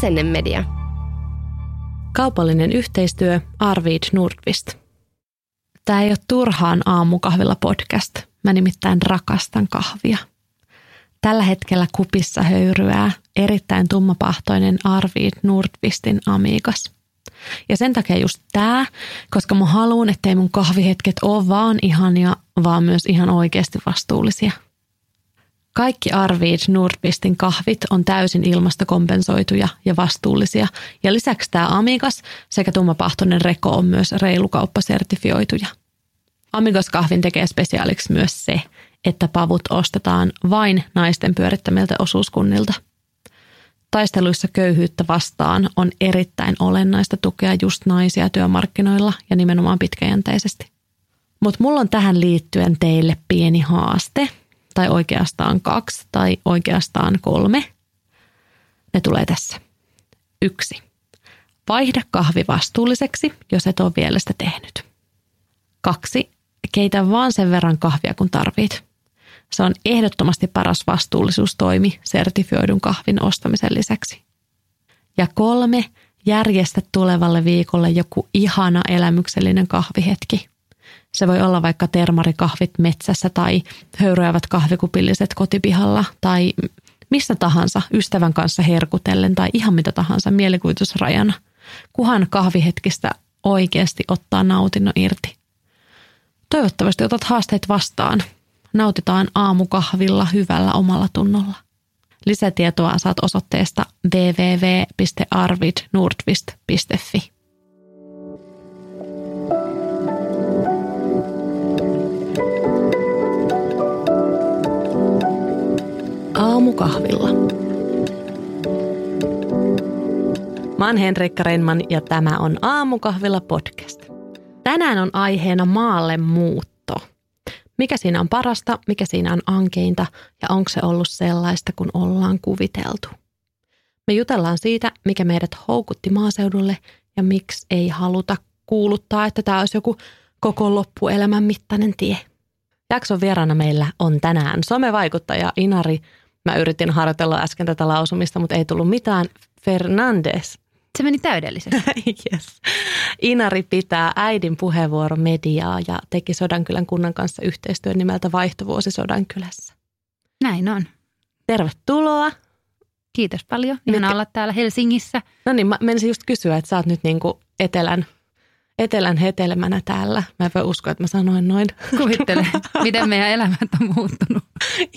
Asennemedia. Kaupallinen yhteistyö Arvid Nordqvist. Tämä ei ole turhaan aamukahvilla podcast. Mä nimittäin rakastan kahvia. Tällä hetkellä kupissa höyryää erittäin tummapahtoinen Arvid Nordqvistin Amigas. Ja sen takia just tämä, koska mä haluan, ettei mun kahvihetket ole vaan ihania, vaan myös ihan oikeasti vastuullisia – kaikki Arvid Nordqvistin kahvit on täysin ilmastokompensoituja ja vastuullisia. Ja lisäksi tämä Amigas sekä tummapahtoinen Reko on myös reilukauppasertifioituja. Amigas-kahvin tekee spesiaaliksi myös se, että pavut ostetaan vain naisten pyörittämiltä osuuskunnilta. Taisteluissa köyhyyttä vastaan on erittäin olennaista tukea just naisia työmarkkinoilla ja nimenomaan pitkäjänteisesti. Mutta mulla on tähän liittyen teille pieni haaste – tai oikeastaan kaksi tai oikeastaan kolme. Ne tulee tässä. Yksi. Vaihda kahvi vastuulliseksi, jos et ole vielä sitä tehnyt. Kaksi. Keitä vaan sen verran kahvia kun tarvit. Se on ehdottomasti paras vastuullisuustoimi sertifioidun kahvin ostamisen lisäksi. Ja kolme. Järjestä tulevalle viikolle joku ihana elämyksellinen kahvihetki. Se voi olla vaikka termarikahvit metsässä tai höyryävät kahvikupilliset kotipihalla tai missä tahansa ystävän kanssa herkutellen tai ihan mitä tahansa mielikuvitusrajana, kuhan kahvihetkistä oikeasti ottaa nautinnon irti. Toivottavasti otat haasteet vastaan. Nautitaan aamukahvilla hyvällä omalla tunnolla. Lisätietoa saat osoitteesta www.arvidnordvist.fi. Aamukahvilla. Mä oon Henrikka Reinman ja tämä on Aamukahvilla podcast. Tänään on aiheena maalle muutto. Mikä siinä on parasta, mikä siinä on ankeinta ja onko se ollut sellaista, kun ollaan kuviteltu. Me jutellaan siitä, mikä meidät houkutti maaseudulle ja miksi ei haluta kuuluttaa, että tämä olisi joku koko loppuelämän mittainen tie. Jakson vieraana meillä on tänään somevaikuttaja Inari Mä yritin harjoitella äsken tätä lausumista, mutta ei tullut mitään. Fernandes. Se meni täydellisesti. yes. Inari pitää äidin puheenvuoro mediaa ja teki Sodankylän kunnan kanssa yhteistyön nimeltä Vaihtovuosi Sodankylässä. Näin on. Tervetuloa. Kiitos paljon. Ihana Mitkä... olla täällä Helsingissä. No niin, mä menisin just kysyä, että sä oot nyt niin kuin etelän, etelän hetelmänä täällä. Mä en voi uskoa, että mä sanoin noin. Kuvittele, miten meidän elämät on muuttunut.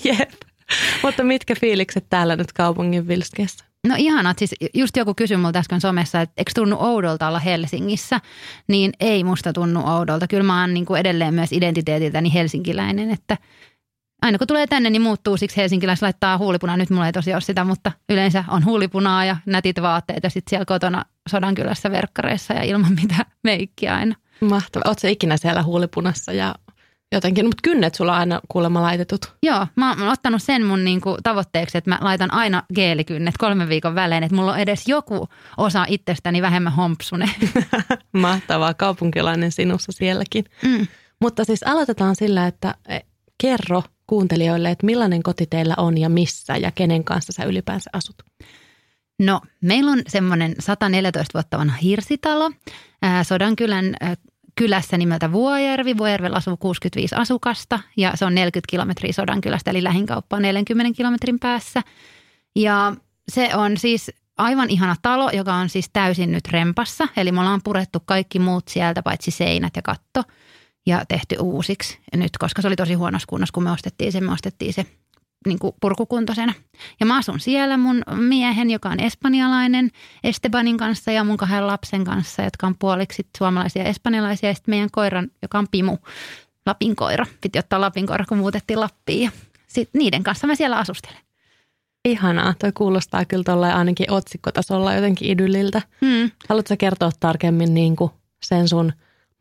Jep. Mutta mitkä fiilikset täällä nyt kaupungin vilskeessä? No ihanat, siis just joku kysyi multa äsken somessa, että eikö tunnu oudolta olla Helsingissä, niin ei musta tunnu oudolta. Kyllä mä oon niin kuin edelleen myös identiteetiltäni helsinkiläinen, että aina kun tulee tänne, niin muuttuu siksi helsinkiläis laittaa huulipunaa. Nyt mulla ei tosiaan ole sitä, mutta yleensä on huulipunaa ja nätit vaatteet ja sitten siellä kotona Sodankylässä verkkareissa ja ilman mitä meikkiä aina. Mahtavaa. Oletko ikinä siellä huulipunassa ja jotenkin, mutta kynnet sulla on aina kuulemma laitetut. Joo, mä oon ottanut sen mun niinku tavoitteeksi, että mä laitan aina geelikynnet kolmen viikon välein, että mulla on edes joku osa itsestäni vähemmän hompsune. Mahtavaa, kaupunkilainen sinussa sielläkin. Mm. Mutta siis aloitetaan sillä, että e, kerro kuuntelijoille, että millainen koti teillä on ja missä ja kenen kanssa sä ylipäänsä asut. No, meillä on semmoinen 114 vuotta vanha hirsitalo Sodankylän kylässä nimeltä Vuojärvi. Vuojärvellä asuu 65 asukasta ja se on 40 kilometriä Sodankylästä, eli lähinkauppa on 40 kilometrin päässä. Ja se on siis aivan ihana talo, joka on siis täysin nyt rempassa. Eli me ollaan purettu kaikki muut sieltä, paitsi seinät ja katto ja tehty uusiksi. Ja nyt, koska se oli tosi huonossa kunnossa, kun me ostettiin se, me ostettiin se niin kuin purkukuntoisena. Ja mä asun siellä mun miehen, joka on espanjalainen, Estebanin kanssa ja mun kahden lapsen kanssa, jotka on puoliksi suomalaisia ja espanjalaisia. Ja sitten meidän koiran, joka on Pimu, Lapin koira. Piti ottaa Lapin koira, kun muutettiin Lappiin. Ja sit niiden kanssa mä siellä asustelen. Ihanaa. Toi kuulostaa kyllä tuolla ainakin otsikkotasolla jotenkin idylliltä. Hmm. Haluatko kertoa tarkemmin niin kuin sen sun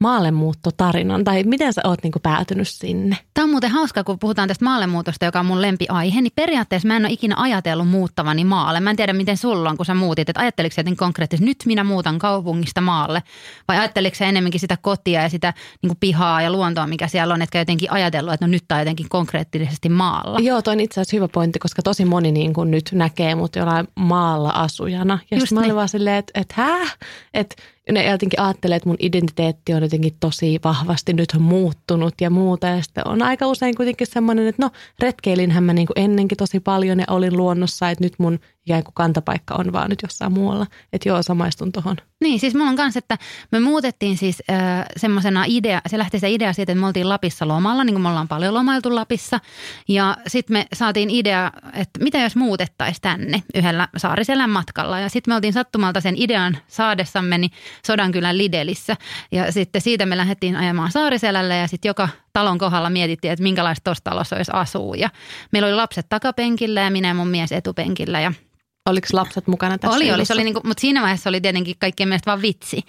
maallemuuttotarinan, tai miten sä oot niinku päätynyt sinne? Tämä on muuten hauska, kun puhutaan tästä maallemuutosta, joka on mun lempiaihe, niin periaatteessa mä en ole ikinä ajatellut muuttavani maalle. Mä en tiedä, miten sulla on, kun sä muutit, että ajatteliko sä konkreettisesti, nyt minä muutan kaupungista maalle, vai ajatteliko sä enemmänkin sitä kotia ja sitä niin pihaa ja luontoa, mikä siellä on, etkä jotenkin ajatellut, että no nyt tämä jotenkin konkreettisesti maalla. Joo, toi on itse asiassa hyvä pointti, koska tosi moni niin kuin nyt näkee mut jollain maalla asujana. Ja sitten mä olin niin. vaan silleen, että, että hää? Että ne jotenkin ajattelee, että mun identiteetti on jotenkin tosi vahvasti nyt muuttunut ja muuta. Ja sitten on aika usein kuitenkin semmoinen, että no retkeilinhän mä niin kuin ennenkin tosi paljon ja olin luonnossa, että nyt mun ikään kuin kantapaikka on vaan nyt jossain muualla. Että joo, samaistun tuohon. Niin, siis mulla on kanssa, että me muutettiin siis äh, semmoisena idea, se lähti se idea siitä, että me oltiin Lapissa lomalla, niin kuin me ollaan paljon lomailtu Lapissa. Ja sitten me saatiin idea, että mitä jos muutettaisiin tänne yhdellä Saariselän matkalla. Ja sitten me oltiin sattumalta sen idean saadessamme niin Sodankylän Lidelissä. Ja sitten siitä me lähdettiin ajamaan Saariselälle ja sitten joka talon kohdalla mietittiin, että minkälaista tuossa talossa olisi asua. Ja meillä oli lapset takapenkillä ja minä ja mun mies etupenkillä ja – Oliko lapset mukana tässä? Oli, oli. Se oli niinku, mutta siinä vaiheessa oli tietenkin kaikkien mielestä vaan vitsi.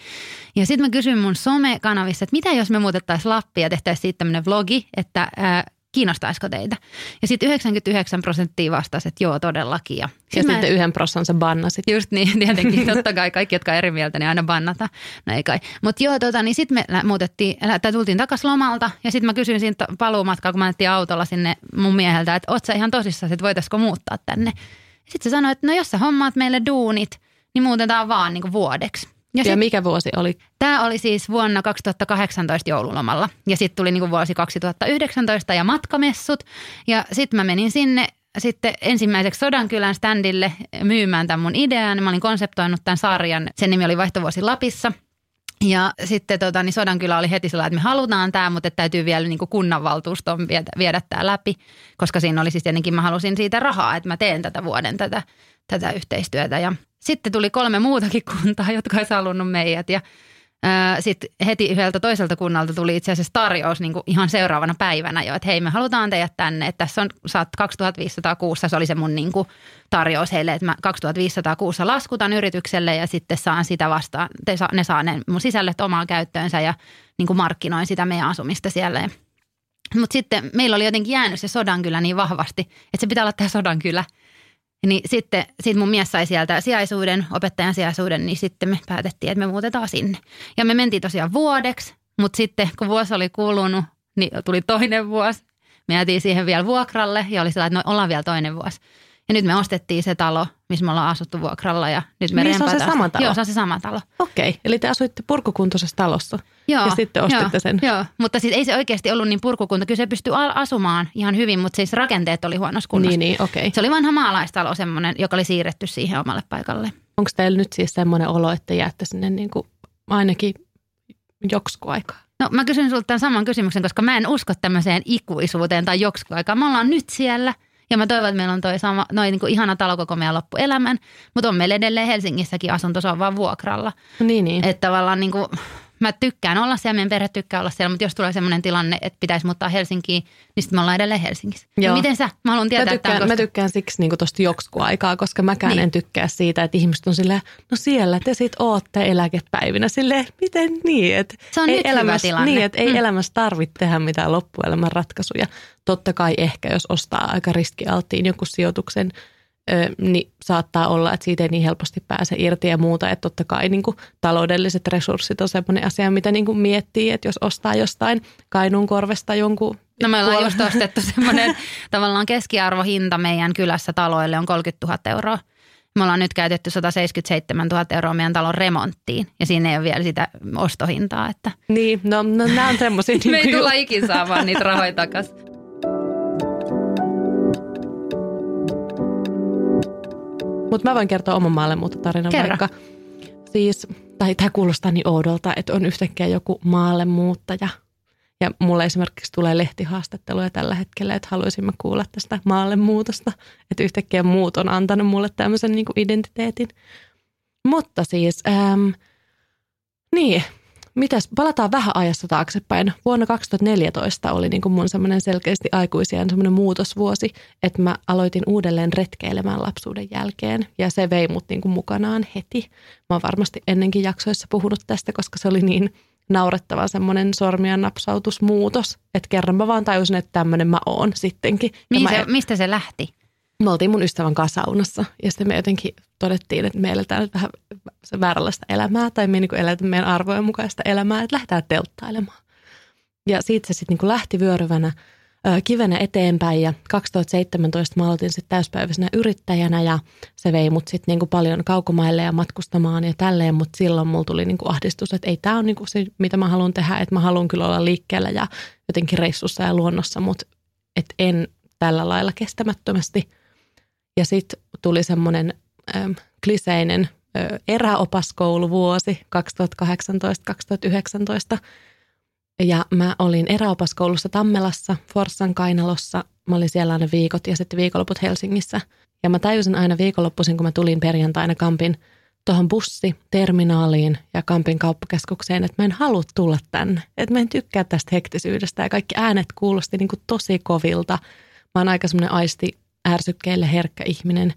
Ja sitten mä kysyin mun some-kanavissa, että mitä jos me muutettaisiin Lappia ja tehtäisiin siitä tämmöinen vlogi, että ää, kiinnostaisiko teitä. Ja sitten 99 prosenttia vastasi, että joo todellakin. Ja, ja sitten yhden prosentin bannasit. Just niin, tietenkin. Totta kai kaikki, jotka on eri mieltä, niin aina bannata. No ei kai. Mutta joo, tota, niin sitten me muutettiin, tai tultiin takaisin lomalta. Ja sitten mä kysyin siinä paluumatkaa, kun mä autolla sinne mun mieheltä, että oot sä ihan tosissaan, että voitaisiko muuttaa tänne. Sitten se sanoi, että no jos sä hommaat meille duunit, niin muutetaan vaan niin kuin vuodeksi. Ja, ja sit, mikä vuosi oli? Tämä oli siis vuonna 2018 joululomalla. Ja sitten tuli niin vuosi 2019 ja matkamessut. Ja sitten mä menin sinne sitten ensimmäiseksi Sodankylän standille myymään tämän mun idean. Mä olin konseptoinut tämän sarjan. Sen nimi oli Vaihtovuosi Lapissa. Ja sitten tota, niin Sodankylä oli heti sellainen, että me halutaan tämä, mutta täytyy vielä niin kunnanvaltuuston viedä, viedä tämä läpi, koska siinä oli siis tietenkin, mä halusin siitä rahaa, että mä teen tätä vuoden tätä, tätä yhteistyötä. Ja sitten tuli kolme muutakin kuntaa, jotka olisi halunnut meidät ja sitten heti yhdeltä toiselta kunnalta tuli itse asiassa tarjous niin kuin ihan seuraavana päivänä jo, että hei me halutaan teidät tänne, että tässä on, saat 2500 kuussa, se oli se mun niin kuin tarjous heille, että mä 2500 kuussa laskutan yritykselle ja sitten saan sitä vastaan, te saa, ne saa ne mun sisällöt omaan käyttöönsä ja niin kuin markkinoin sitä meidän asumista siellä. Mutta sitten meillä oli jotenkin jäänyt se Sodankylä niin vahvasti, että se pitää olla tämä Sodankylä – niin sitten sit mun mies sai sieltä sijaisuuden, opettajan sijaisuuden, niin sitten me päätettiin, että me muutetaan sinne. Ja me mentiin tosiaan vuodeksi, mutta sitten kun vuosi oli kulunut, niin tuli toinen vuosi. Me jäätiin siihen vielä vuokralle ja oli sellainen, että no ollaan vielä toinen vuosi. Ja nyt me ostettiin se talo, missä me ollaan asuttu vuokralla ja nyt me niin se on se sama talo? Joo, se on se sama talo. Okei, okay. eli te asuitte purkukuntoisessa talossa joo, ja sitten ostitte joo, sen. Joo, mutta siis ei se oikeasti ollut niin purkukunta. Kyllä se pystyi asumaan ihan hyvin, mutta siis rakenteet oli huonossa kunnossa. Niin, niin, okei. Okay. Se oli vanha maalaistalo semmoinen, joka oli siirretty siihen omalle paikalle. Onko teillä nyt siis semmoinen olo, että jäätte sinne niin kuin ainakin joksiku aikaa? No mä kysyn sulta tämän saman kysymyksen, koska mä en usko tämmöiseen ikuisuuteen tai joksiku aikaan. Me ollaan nyt siellä – ja mä toivon, että meillä on toi sama, noin niin kuin ihana talo koko meidän loppuelämän. Mutta on meillä edelleen Helsingissäkin asunto, se on vaan vuokralla. Niin, niin. Että tavallaan niin kuin, mä tykkään olla siellä, meidän perhe tykkää olla siellä, mutta jos tulee sellainen tilanne, että pitäisi muuttaa Helsinkiin, niin sitten me ollaan edelleen Helsingissä. Joo. Ja miten sä? Mä haluan tietää, mä tykkään, koska... mä tykkään siksi niin tuosta jokskuaikaa, koska mäkään niin. en tykkää siitä, että ihmiset on silleen, no siellä te sit ootte eläkepäivinä. Silleen, miten niin? Et Se on ei nyt elämässä, hyvä tilanne. Niin, että ei mm. elämässä tarvitse tehdä mitään loppuelämän ratkaisuja. Totta kai ehkä, jos ostaa aika riskialttiin jonkun sijoituksen – niin saattaa olla, että siitä ei niin helposti pääse irti ja muuta. Että totta kai niin kuin taloudelliset resurssit on sellainen asia, mitä niin kuin miettii, että jos ostaa jostain Kainuun korvesta jonkun No me ollaan just ostettu semmoinen tavallaan keskiarvohinta meidän kylässä taloille on 30 000 euroa. Me ollaan nyt käytetty 177 000 euroa meidän talon remonttiin ja siinä ei ole vielä sitä ostohintaa. Että. Niin, no, no nämä on semmoisia. me ei tulla ikin saamaan niitä rahoja takaisin. Mutta mä voin kertoa oman maallemuuttotarinan Kerro. vaikka. Siis, tai tämä kuulostaa niin oudolta, että on yhtäkkiä joku maallemuuttaja. Ja mulle esimerkiksi tulee lehtihaastatteluja tällä hetkellä, että haluaisin mä kuulla tästä maallemuutosta. Että yhtäkkiä muut on antanut mulle tämmöisen niin kuin identiteetin. Mutta siis, ähm, niin, Mitäs, palataan vähän ajassa taaksepäin. Vuonna 2014 oli niin kuin mun semmoinen selkeästi aikuisien semmoinen muutosvuosi, että mä aloitin uudelleen retkeilemään lapsuuden jälkeen ja se vei mut niin kuin mukanaan heti. Mä oon varmasti ennenkin jaksoissa puhunut tästä, koska se oli niin naurettava semmoinen sormien napsautusmuutos. Että kerran mä vaan tajusin, että tämmöinen mä oon sittenkin. Mihin mä, se, mistä se lähti? Me oltiin mun ystävän kanssa saunassa ja sitten me jotenkin todettiin, että me eletään vähän vääränlaista elämää tai me niin eletään meidän arvojen mukaista elämää, että lähdetään telttailemaan. Ja siitä se sitten niin lähti vyöryvänä kivenä eteenpäin ja 2017 mä aloitin sitten täyspäiväisenä yrittäjänä ja se vei mut sitten niin paljon kaukomaille ja matkustamaan ja tälleen, mutta silloin mulla tuli niin ahdistus, että ei tämä ole niin se, mitä mä haluan tehdä, että mä haluan kyllä olla liikkeellä ja jotenkin reissussa ja luonnossa, mutta et en tällä lailla kestämättömästi. Ja sitten tuli semmoinen kliseinen eräopaskouluvuosi 2018-2019, ja mä olin eräopaskoulussa Tammelassa, Forssan kainalossa. Mä olin siellä aina viikot ja sitten viikonloput Helsingissä. Ja mä tajusin aina viikonloppuisin, kun mä tulin perjantaina Kampin tuohon bussiterminaaliin ja Kampin kauppakeskukseen, että mä en halua tulla tänne. Että mä en tykkää tästä hektisyydestä ja kaikki äänet kuulosti niin kuin tosi kovilta. Mä oon aika semmoinen aisti ärsykkeille herkkä ihminen.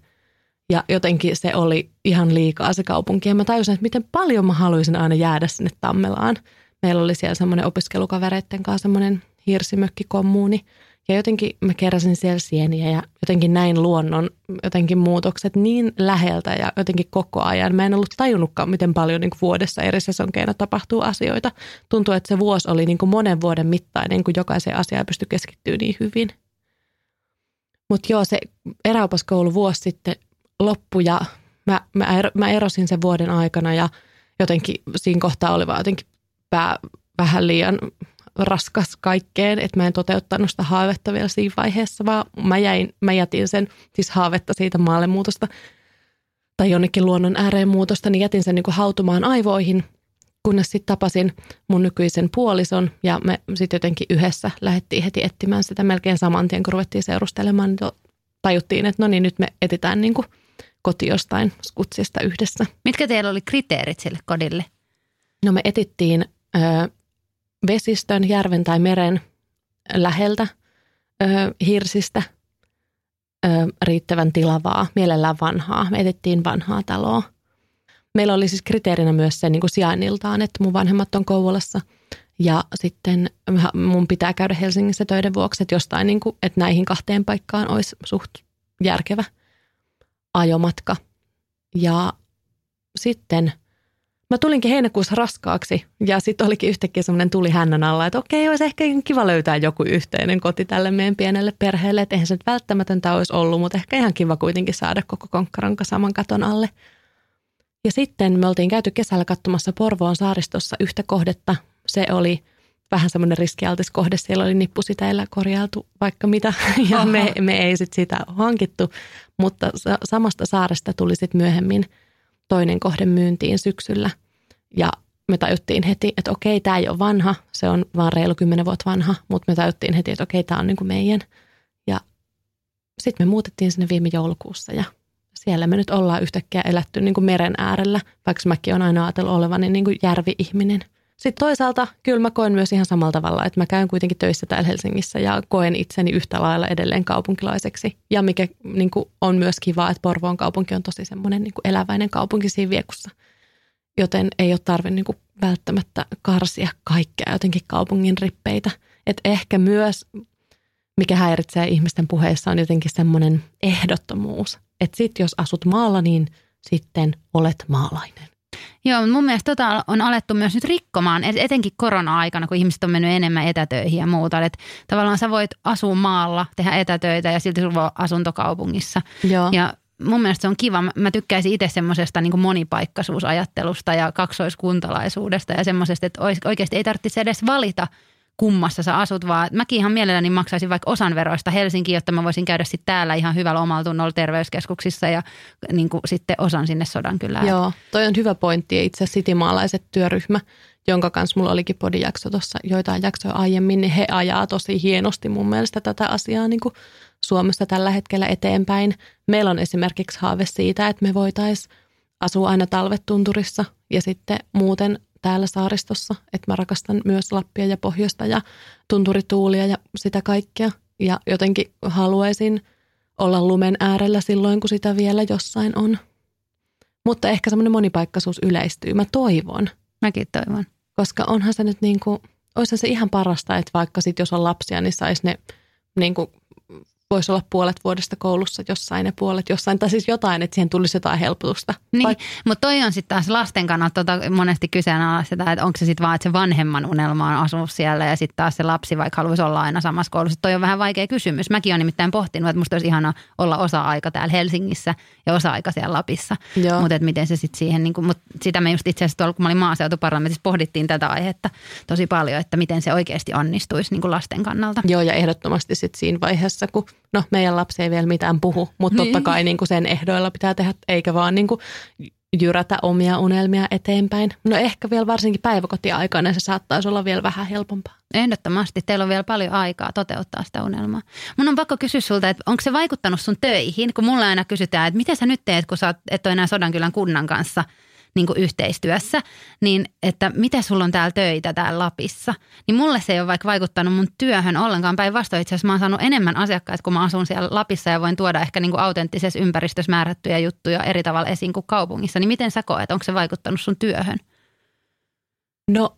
Ja jotenkin se oli ihan liikaa se kaupunki. Ja mä tajusin, että miten paljon mä haluaisin aina jäädä sinne Tammelaan – meillä oli siellä semmoinen opiskelukavereiden kanssa semmoinen hirsimökkikommuuni. Ja jotenkin mä keräsin siellä sieniä ja jotenkin näin luonnon jotenkin muutokset niin läheltä ja jotenkin koko ajan. Mä en ollut tajunnutkaan, miten paljon niin vuodessa eri sesonkeina tapahtuu asioita. Tuntuu, että se vuosi oli niin monen vuoden mittainen, kun jokaiseen asiaan pystyi keskittyä niin hyvin. Mutta joo, se eräopaskoulu sitten loppui ja mä, mä, mä erosin sen vuoden aikana ja jotenkin siinä kohtaa oli vaan jotenkin pää vähän liian raskas kaikkeen, että mä en toteuttanut sitä haavetta vielä siinä vaiheessa, vaan mä, jäin, mä jätin sen, siis haavetta siitä maallemuutosta tai jonnekin luonnon ääreen muutosta, niin jätin sen niin kuin hautumaan aivoihin, kunnes sitten tapasin mun nykyisen puolison ja me sitten jotenkin yhdessä lähdettiin heti etsimään sitä melkein saman tien, kun ruvettiin seurustelemaan, niin tajuttiin, että no niin, nyt me etitään niin kuin koti jostain skutsista yhdessä. Mitkä teillä oli kriteerit sille kodille? No me etittiin ö, vesistön, järven tai meren läheltä ö, hirsistä ö, riittävän tilavaa, mielellään vanhaa. Me etittiin vanhaa taloa. Meillä oli siis kriteerinä myös se niin kuin sijainniltaan, että mun vanhemmat on Kouvolassa ja sitten mun pitää käydä Helsingissä töiden vuoksi, että jostain, niin kuin, että näihin kahteen paikkaan olisi suht järkevä ajomatka. Ja sitten – Mä tulinkin heinäkuussa raskaaksi ja sitten olikin yhtäkkiä semmoinen tuli hännän alla, että okei, olisi ehkä kiva löytää joku yhteinen koti tälle meidän pienelle perheelle. Että eihän se nyt välttämätöntä olisi ollut, mutta ehkä ihan kiva kuitenkin saada koko konkkaranka saman katon alle. Ja sitten me oltiin käyty kesällä katsomassa Porvoon saaristossa yhtä kohdetta. Se oli vähän semmoinen riskialtis kohde. Siellä oli nippusiteillä korjailtu vaikka mitä ja me, me ei sit sitä hankittu. Mutta samasta saaresta tuli sitten myöhemmin – toinen kohde myyntiin syksyllä. Ja me tajuttiin heti, että okei, tämä ei ole vanha, se on vaan reilu kymmenen vuotta vanha, mutta me tajuttiin heti, että okei, tämä on niin kuin meidän. Ja sitten me muutettiin sinne viime joulukuussa ja siellä me nyt ollaan yhtäkkiä elätty niin kuin meren äärellä, vaikka mäkin on aina ajatellut olevani niin kuin järvi-ihminen – sitten toisaalta kyllä mä koen myös ihan samalla tavalla, että mä käyn kuitenkin töissä täällä Helsingissä ja koen itseni yhtä lailla edelleen kaupunkilaiseksi. Ja mikä niin kuin on myös kiva, että Porvoon kaupunki on tosi semmoinen niin eläväinen kaupunki siinä viekussa. Joten ei ole tarve niin kuin välttämättä karsia kaikkea jotenkin kaupungin rippeitä. Että ehkä myös, mikä häiritsee ihmisten puheissa, on jotenkin semmoinen ehdottomuus. Että sitten jos asut maalla, niin sitten olet maalainen. Joo, mun mielestä tota on alettu myös nyt rikkomaan, etenkin korona-aikana, kun ihmiset on mennyt enemmän etätöihin ja muuta. Että tavallaan sä voit asua maalla, tehdä etätöitä ja silti sulla on asuntokaupungissa. Joo. Ja mun mielestä se on kiva. Mä tykkäisin itse semmoisesta niin monipaikkaisuusajattelusta ja kaksoiskuntalaisuudesta ja semmoisesta, että oikeasti ei tarvitse edes valita – kummassa sä asut, vaan mäkin ihan mielelläni maksaisin vaikka osan veroista Helsinkiin, jotta mä voisin käydä sitten täällä ihan hyvällä omalla tunnolla terveyskeskuksissa ja niin kuin sitten osan sinne sodan kyllä. Joo, toi on hyvä pointti. Itse asiassa Sitimaalaiset työryhmä, jonka kanssa mulla olikin podijakso tuossa joitain jaksoja aiemmin, niin he ajaa tosi hienosti mun mielestä tätä asiaa niin kuin Suomessa tällä hetkellä eteenpäin. Meillä on esimerkiksi haave siitä, että me voitaisiin asua aina talvet tunturissa ja sitten muuten täällä saaristossa, että mä rakastan myös Lappia ja pohjoista ja tunturituulia ja sitä kaikkea. Ja jotenkin haluaisin olla lumen äärellä silloin, kun sitä vielä jossain on. Mutta ehkä semmoinen monipaikkaisuus yleistyy. Mä toivon. Mäkin toivon. Koska onhan se nyt niin kuin, se ihan parasta, että vaikka sitten jos on lapsia, niin saisi ne niin kuin voisi olla puolet vuodesta koulussa jossain ja puolet jossain, tai siis jotain, että siihen tulisi jotain helpotusta. Niin, Vaik- mutta toi on sitten taas lasten kannalta tota monesti kyseenalaista, että onko se sitten vaan, että se vanhemman unelma on asua siellä ja sitten taas se lapsi vaikka haluaisi olla aina samassa koulussa. Toi on vähän vaikea kysymys. Mäkin olen nimittäin pohtinut, että musta olisi ihana olla osa-aika täällä Helsingissä ja osa-aika siellä Lapissa. Mutta miten se sitten siihen, niin mut sitä me just itse asiassa tuolla, kun mä olin maaseutuparlamentissa, pohdittiin tätä aihetta tosi paljon, että miten se oikeasti onnistuisi niin lasten kannalta. Joo, ja ehdottomasti sitten siinä vaiheessa, kun no meidän lapsi ei vielä mitään puhu, mutta niin. totta kai niin kuin sen ehdoilla pitää tehdä, eikä vaan niin kuin jyrätä omia unelmia eteenpäin. No ehkä vielä varsinkin päiväkotiaikana se saattaisi olla vielä vähän helpompaa. Ehdottomasti. Teillä on vielä paljon aikaa toteuttaa sitä unelmaa. Mun on pakko kysyä sulta, että onko se vaikuttanut sun töihin? Kun mulla aina kysytään, että miten sä nyt teet, kun sä et ole enää Sodankylän kunnan kanssa – niin kuin yhteistyössä, niin että mitä sulla on täällä töitä täällä Lapissa. Niin mulle se ei ole vaikka vaikuttanut mun työhön ollenkaan. Päinvastoin itse asiassa mä oon saanut enemmän asiakkaita, kun mä asun siellä Lapissa ja voin tuoda ehkä niin kuin autenttisessa ympäristössä määrättyjä juttuja eri tavalla esiin kuin kaupungissa. Niin miten sä koet, onko se vaikuttanut sun työhön? No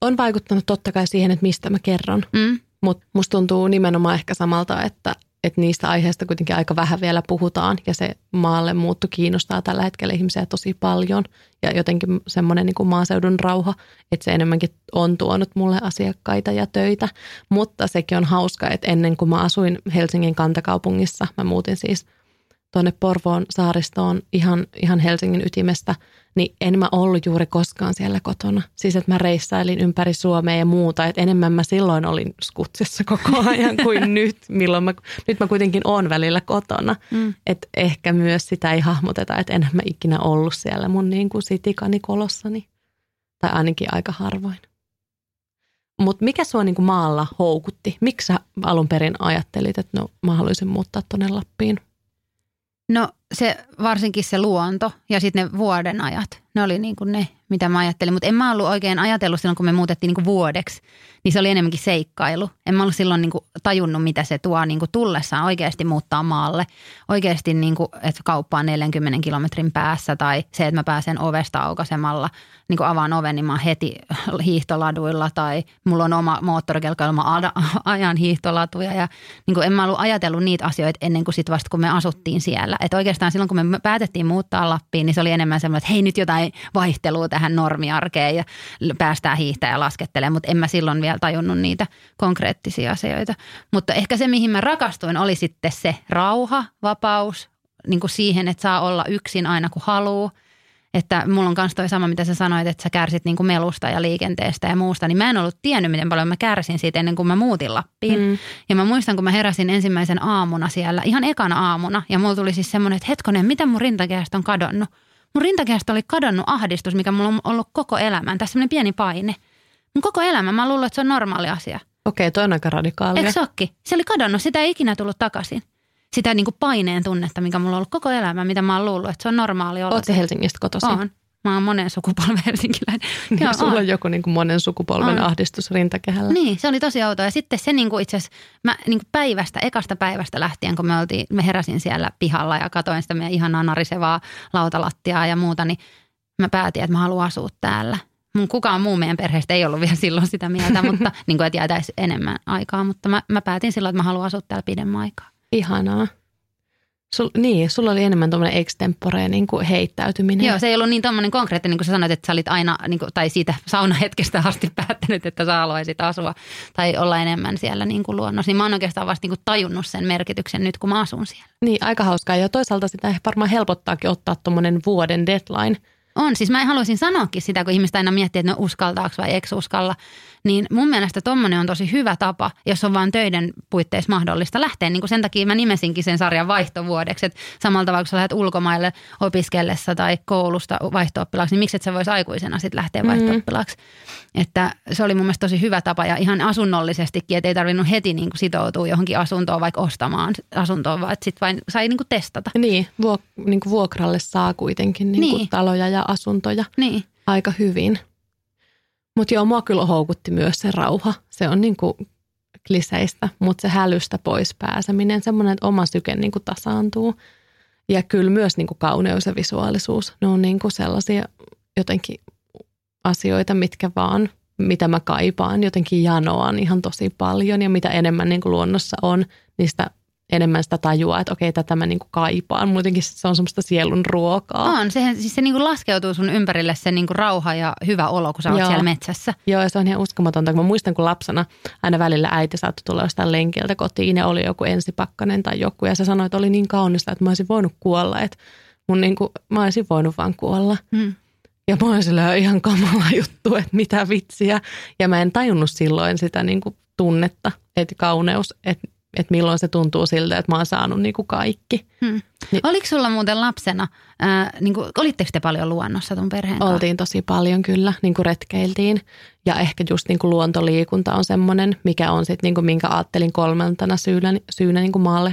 on vaikuttanut totta kai siihen, että mistä mä kerron. Mm. Mutta musta tuntuu nimenomaan ehkä samalta, että että niistä aiheista kuitenkin aika vähän vielä puhutaan ja se maalle muuttu kiinnostaa tällä hetkellä ihmisiä tosi paljon ja jotenkin semmoinen niin maaseudun rauha, että se enemmänkin on tuonut mulle asiakkaita ja töitä, mutta sekin on hauska, että ennen kuin mä asuin Helsingin kantakaupungissa, mä muutin siis – tuonne Porvoon saaristoon ihan, ihan Helsingin ytimestä, niin en mä ollut juuri koskaan siellä kotona. Siis että mä reissailin ympäri Suomea ja muuta, että enemmän mä silloin olin skutsissa koko ajan kuin nyt, milloin mä, nyt mä kuitenkin on välillä kotona. Mm. Että ehkä myös sitä ei hahmoteta, että enhän mä ikinä ollut siellä mun niin kuin sitikani kolossani. Tai ainakin aika harvoin. Mutta mikä sua niin kuin maalla houkutti? Miksi sä alun perin ajattelit, että no mä haluaisin muuttaa tuonne Lappiin? No se varsinkin se luonto ja sitten ne vuodenajat. Ne oli niin kuin ne, mitä mä ajattelin. Mutta en mä ollut oikein ajatellut silloin, kun me muutettiin niin kuin vuodeksi. Niin se oli enemmänkin seikkailu. En mä ollut silloin niin kuin tajunnut, mitä se tuo niin kuin tullessaan oikeasti muuttaa maalle. Oikeasti, niin kuin, että kauppaa 40 kilometrin päässä tai se, että mä pääsen ovesta aukaisemalla. Niin kuin avaan oven, niin mä oon heti hiihtoladuilla tai mulla on oma moottorikelkka, jolla mä ajan hiihtolatuja. Ja niin kuin en mä ollut ajatellut niitä asioita ennen kuin sitten vasta, kun me asuttiin siellä. Että oikeastaan silloin, kun me päätettiin muuttaa Lappiin, niin se oli enemmän semmoinen, että hei nyt jotain vaihtelua tähän normiarkeen ja päästään hiihtää ja laskettelemaan, mutta en mä silloin vielä tajunnut niitä konkreettisia asioita. Mutta ehkä se, mihin mä rakastuin, oli sitten se rauha, vapaus, niin kuin siihen, että saa olla yksin aina kun haluaa – että mulla on myös toi sama, mitä sä sanoit, että sä kärsit niin kuin melusta ja liikenteestä ja muusta, niin mä en ollut tiennyt, miten paljon mä kärsin siitä ennen kuin mä muutin Lappiin. Mm. Ja mä muistan, kun mä heräsin ensimmäisen aamuna siellä, ihan ekana aamuna, ja mulla tuli siis semmoinen, että hetkonen, mitä mun rintakehästä on kadonnut? Mun rintakehästä oli kadonnut ahdistus, mikä mulla on ollut koko elämän. Tässä semmoinen pieni paine. Mun koko elämä, mä luulen, että se on normaali asia. Okei, toi on aika radikaalia. Eikö se Se oli kadonnut, sitä ei ikinä tullut takaisin sitä niin kuin paineen tunnetta, mikä mulla on ollut koko elämä, mitä mä oon luullut, että se on normaali olla. Oletko Helsingistä kotoisin? On. Mä oon monen sukupolven helsinkiläinen. Niin, Joo, sulla on joku niin kuin monen sukupolven on. ahdistus rintakehällä. Niin, se oli tosi outoa. Ja sitten se niin kuin itse asiassa, mä niin kuin päivästä, ekasta päivästä lähtien, kun me, oltiin, me heräsin siellä pihalla ja katoin sitä meidän ihanaa narisevaa lautalattiaa ja muuta, niin mä päätin, että mä haluan asua täällä. Mun kukaan muu meidän perheestä ei ollut vielä silloin sitä mieltä, mutta niin kuin, että jäätäisi enemmän aikaa. Mutta mä, mä päätin silloin, että mä haluan asua täällä pidemmän aikaa. Ihanaa. Sul, niin, sulla oli enemmän tuommoinen extempore niin kuin heittäytyminen. Joo, se ei ollut niin tuommoinen konkreettinen, niin kuin sä sanoit, että sä olit aina, niin kuin, tai siitä saunahetkestä asti päättänyt, että sä haluaisit asua tai olla enemmän siellä niin kuin luonnossa. Niin mä oon oikeastaan vasta niin kuin tajunnut sen merkityksen nyt, kun mä asun siellä. Niin, aika hauskaa. Ja toisaalta sitä varmaan helpottaakin ottaa tuommoinen vuoden deadline – on, siis mä haluaisin sanoakin sitä, kun ihmistä aina miettii, että no uskaltaako vai eikö uskalla. Niin mun mielestä tommonen on tosi hyvä tapa, jos on vaan töiden puitteissa mahdollista lähteä. Niin kuin sen takia mä nimesinkin sen sarjan vaihtovuodeksi, että samalla tavalla kun sä lähdet ulkomaille opiskellessa tai koulusta vaihto niin miksi et sä vois aikuisena sitten lähteä vaihto mm. Että se oli mun mielestä tosi hyvä tapa ja ihan asunnollisestikin, että ei tarvinnut heti niin kuin sitoutua johonkin asuntoon vaikka ostamaan asuntoa, vaan sitten vain sai niin kuin testata. Niin, vuok- niin kuin vuokralle saa kuitenkin niin kuin niin. taloja ja asuntoja niin. aika hyvin. Mutta joo, mua kyllä houkutti myös se rauha. Se on niin kuin kliseistä, mutta se hälystä pois pääseminen, semmoinen, että oma syke niin kuin tasaantuu. Ja kyllä myös niin kuin kauneus ja visuaalisuus, ne on niin kuin sellaisia jotenkin asioita, mitkä vaan mitä mä kaipaan. Jotenkin janoan ihan tosi paljon ja mitä enemmän niin kuin luonnossa on, sitä enemmän sitä tajua, että okei, tätä mä niin kuin kaipaan. Muutenkin se on semmoista sielun ruokaa. On, sehän, siis se niin kuin laskeutuu sun ympärille se niin kuin rauha ja hyvä olo, kun sä oot Joo. siellä metsässä. Joo, ja se on ihan uskomatonta. Kun mä muistan, kun lapsena aina välillä äiti saattoi tulla jostain lenkiltä kotiin ja oli joku ensipakkanen tai joku. Ja se sanoi, että oli niin kaunista, että mä olisin voinut kuolla. Että mun niin kuin, mä olisin voinut vaan kuolla. Hmm. Ja mä olin sillä ihan kamala juttu, että mitä vitsiä. Ja mä en tajunnut silloin sitä niin kuin tunnetta, että kauneus, että, että milloin se tuntuu siltä, että mä oon saanut niin kuin kaikki. Hmm. Niin- Oliko sulla muuten lapsena, ää, niin kuin, olitteko te paljon luonnossa sun perheen kanssa? Oltiin tosi paljon kyllä, niin kuin retkeiltiin. Ja ehkä just niin kuin luontoliikunta on semmoinen, mikä on sitten, niin kuin, minkä ajattelin kolmantena syynä, syynä niin kuin maalle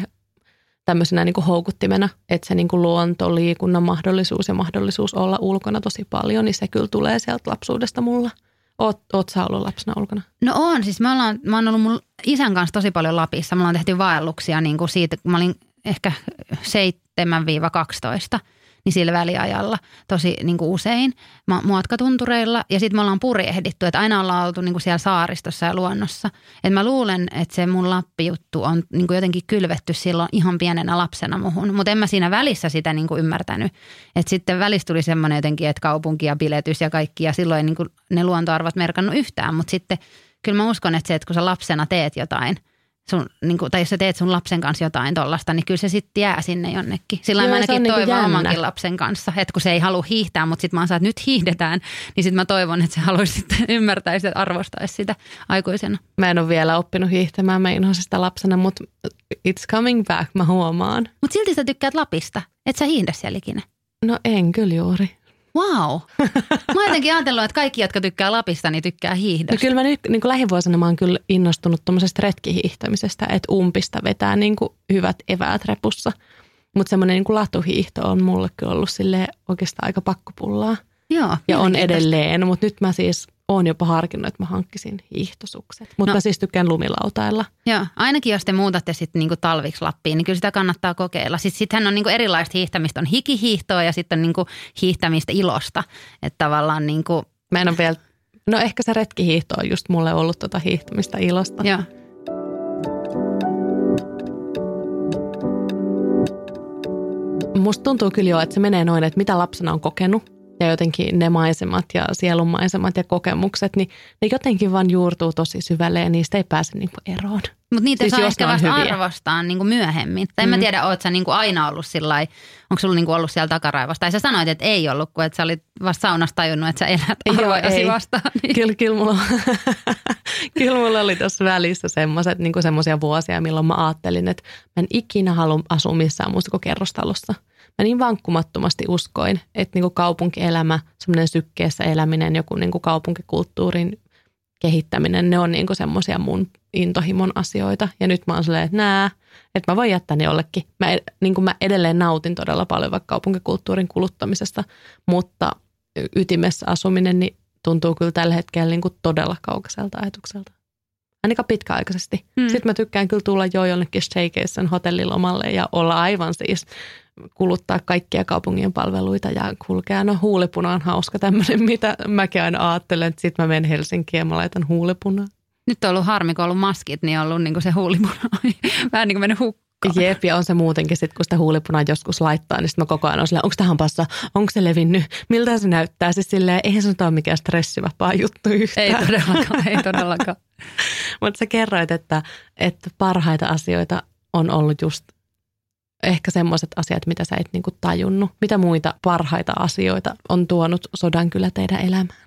tämmöisenä niin kuin houkuttimena, että se niin kuin luontoliikunnan mahdollisuus ja mahdollisuus olla ulkona tosi paljon, niin se kyllä tulee sieltä lapsuudesta mulla. Oot, oot sä ollut lapsena ulkona? No on, siis mä, ollaan, mä oon ollut mun isän kanssa tosi paljon Lapissa. Me ollaan tehty vaelluksia niin kuin siitä, kun mä olin ehkä 7-12, niin sillä väliajalla tosi niin kuin usein muotkatuntureilla. Ja sitten me ollaan purjehdittu, että aina ollaan oltu niin kuin siellä saaristossa ja luonnossa. Et mä luulen, että se mun Lappi-juttu on niin kuin jotenkin kylvetty silloin ihan pienenä lapsena muhun. Mutta en mä siinä välissä sitä niin kuin ymmärtänyt. Että sitten välissä tuli semmoinen jotenkin, että kaupunki ja biletys ja kaikki. Ja silloin niin kuin ne luontoarvot merkannut yhtään. Mutta sitten kyllä mä uskon, että se, että kun sä lapsena teet jotain – sun, niin kuin, tai jos sä teet sun lapsen kanssa jotain tollasta, niin kyllä se sitten jää sinne jonnekin. Sillä Joo, mä ainakin niinku toivon jännä. omankin lapsen kanssa, että kun se ei halua hiihtää, mutta sitten mä oon saa, että nyt hiihdetään, niin sitten mä toivon, että se haluaisi sitten ymmärtäisi ja arvostaisi sitä aikuisena. Mä en ole vielä oppinut hiihtämään, mä inhosin sitä lapsena, mutta it's coming back, mä huomaan. Mutta silti sä tykkäät Lapista, et sä hiihdä siellä ikinä. No en kyllä juuri. Wow. Mä oon jotenkin ajatellut, että kaikki, jotka tykkää Lapista, niin tykkää No hiihdöstä. kyllä mä nyt niin kuin lähivuosina mä oon kyllä innostunut tuommoisesta retkihiihtämisestä, että umpista vetää niin kuin hyvät eväät repussa. Mutta semmoinen niin kuin latuhiihto on mulle kyllä ollut sille oikeastaan aika pakkopullaa. Joo. Ja on edelleen, mutta nyt mä siis oon jopa harkinnut, että mä hankkisin hiihtosukset. Mutta No. siis tykkään lumilautailla. Joo, ainakin jos te muutatte sitten niinku talviksi Lappiin, niin kyllä sitä kannattaa kokeilla. Siis sittenhän on niinku erilaista hiihtämistä, on hikihiihtoa ja sitten on niinku hiihtämistä ilosta. Että tavallaan niinku, Mä en ole vielä, no ehkä se retkihiihto on just mulle ollut tota hiihtämistä ilosta. joo. Musta tuntuu kyllä jo, että se menee noin, että mitä lapsena on kokenut ja jotenkin ne maisemat ja sielun maisemat ja kokemukset, niin ne jotenkin vaan juurtuu tosi syvälle ja niistä ei pääse niinku eroon. Mutta niitä Siis saa ehkä vasta hyviä. arvostaa niinku myöhemmin. Tai en mä Mm. tiedä, oot sä niinku aina ollut sillä onko sulla niinku ollut siellä takaraivassa. Tai sä sanoit, että ei ollut, kun että sä olit vasta saunassa tajunnut, että sä elät arvojasi vastaan. Niin. Kyllä, kyllä, mulla, kyllä mulla oli tuossa välissä semmoiset, niin semmoisia vuosia, milloin mä ajattelin, että mä en ikinä halua asua missään muussa kuin kerrostalossa. Mä niin vankkumattomasti uskoin, että niin kuin kaupunkielämä, semmoinen sykkeessä eläminen, joku niin kuin kaupunkikulttuurin kehittäminen, ne on niin kuin semmoisia mun intohimon asioita. Ja nyt mä oon silleen, että nää, että mä voin jättää ne jollekin. Mä, niin kuin mä edelleen nautin todella paljon vaikka kaupunkikulttuurin kuluttamisesta, mutta ytimessä asuminen niin tuntuu kyllä tällä hetkellä niin kuin todella kaukaiselta ajatukselta. Ainakaan pitkäaikaisesti. Mm. Sitten mä tykkään kyllä tulla jo jonnekin Staycation hotellilomalle ja olla aivan siis kuluttaa kaikkia kaupungin palveluita ja kulkea. No huulipuna on hauska tämmöinen, mitä mäkin aina ajattelen, että sitten mä menen Helsinkiin ja mä laitan huulipunaa. Nyt on ollut harmi, kun on ollut maskit, niin on ollut niinku se huulipuna vähän niin kuin mennyt hukkaan. Jep, ja on se muutenkin sitten, kun sitä huulipunaa joskus laittaa, niin sitten mä koko ajan on silleen, onko tähän passa, onko se levinnyt, miltä se näyttää. Siis silleen, eihän se nyt ole mikään stressivapaa juttu yhtään. Ei todellakaan, ei todellakaan. Mutta sä kerroit, että, että parhaita asioita on ollut just ehkä semmoiset asiat, mitä sä et niinku tajunnut. Mitä muita parhaita asioita on tuonut Sodankylä teidän elämään?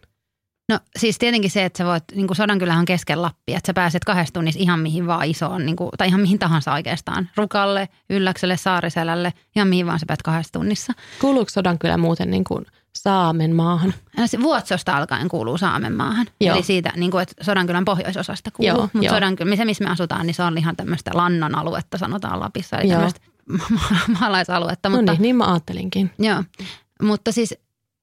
No siis tietenkin se, että sä voit, niin kuin Sodankylä on kesken Lappia, että sä pääset kahdessa tunnissa ihan mihin vaan isoon, niin kuin, tai ihan mihin tahansa oikeastaan. Rukalle, Ylläkselle, Saariselälle, ihan mihin vaan sä pääset kahdessa tunnissa. Kuuluuko Sodankylä muuten niin kuin Saamen maahan? Se Vuotsosta alkaen kuuluu Saamenmaahan. Joo. Eli siitä, niin kuin, että Sodankylän pohjoisosasta kuuluu. Mutta. Sodankylä, se missä me asutaan, niin se on ihan tämmöistä lannan aluetta, sanotaan Lapissa. Eli tämmöistä ma- maalaisaluetta. No Mutta, niin, niin mä ajattelinkin. Joo, mutta siis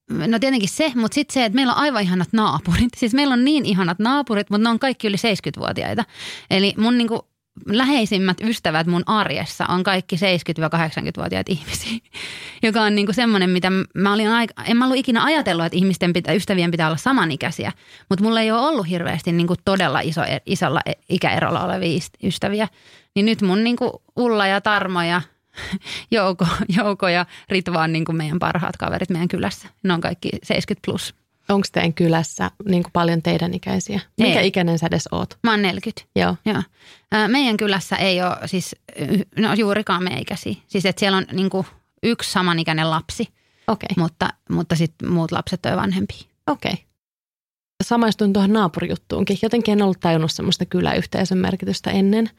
no tietenkin se, mutta sitten se, että meillä on aivan ihanat naapurit. Siis meillä on niin ihanat naapurit, mutta ne on kaikki yli 70-vuotiaita. Eli mun niinku läheisimmät ystävät mun arjessa on kaikki 70-80-vuotiaat ihmisiä, joka on niin semmoinen, mitä mä olin aika, en mä ollut ikinä ajatellut, että ihmisten pitä, ystävien pitää olla samanikäisiä, mutta mulla ei ole ollut hirveästi niin kuin todella iso, isolla ikäerolla olevia ystäviä. Niin nyt mun niin kuin Ulla ja Tarmo ja Jouko, Jouko ja Ritva on niin kuin meidän parhaat kaverit meidän kylässä. Ne on kaikki 70 plus. Onko teidän kylässä niin kuin paljon teidän ikäisiä? Minkä ei. ikäinen sä edes oot? Mä oon 40. Joo. Joo. Meidän kylässä ei ole siis, no juurikaan meidän ikäisiä. Siis että siellä on niin kuin yksi samanikäinen lapsi, okay. mutta, mutta sitten muut lapset on vanhempia. Okei. Okay. Samaistuin tuohon naapurijuttuunkin. Jotenkin en ollut tajunnut semmoista kyläyhteisön merkitystä ennen.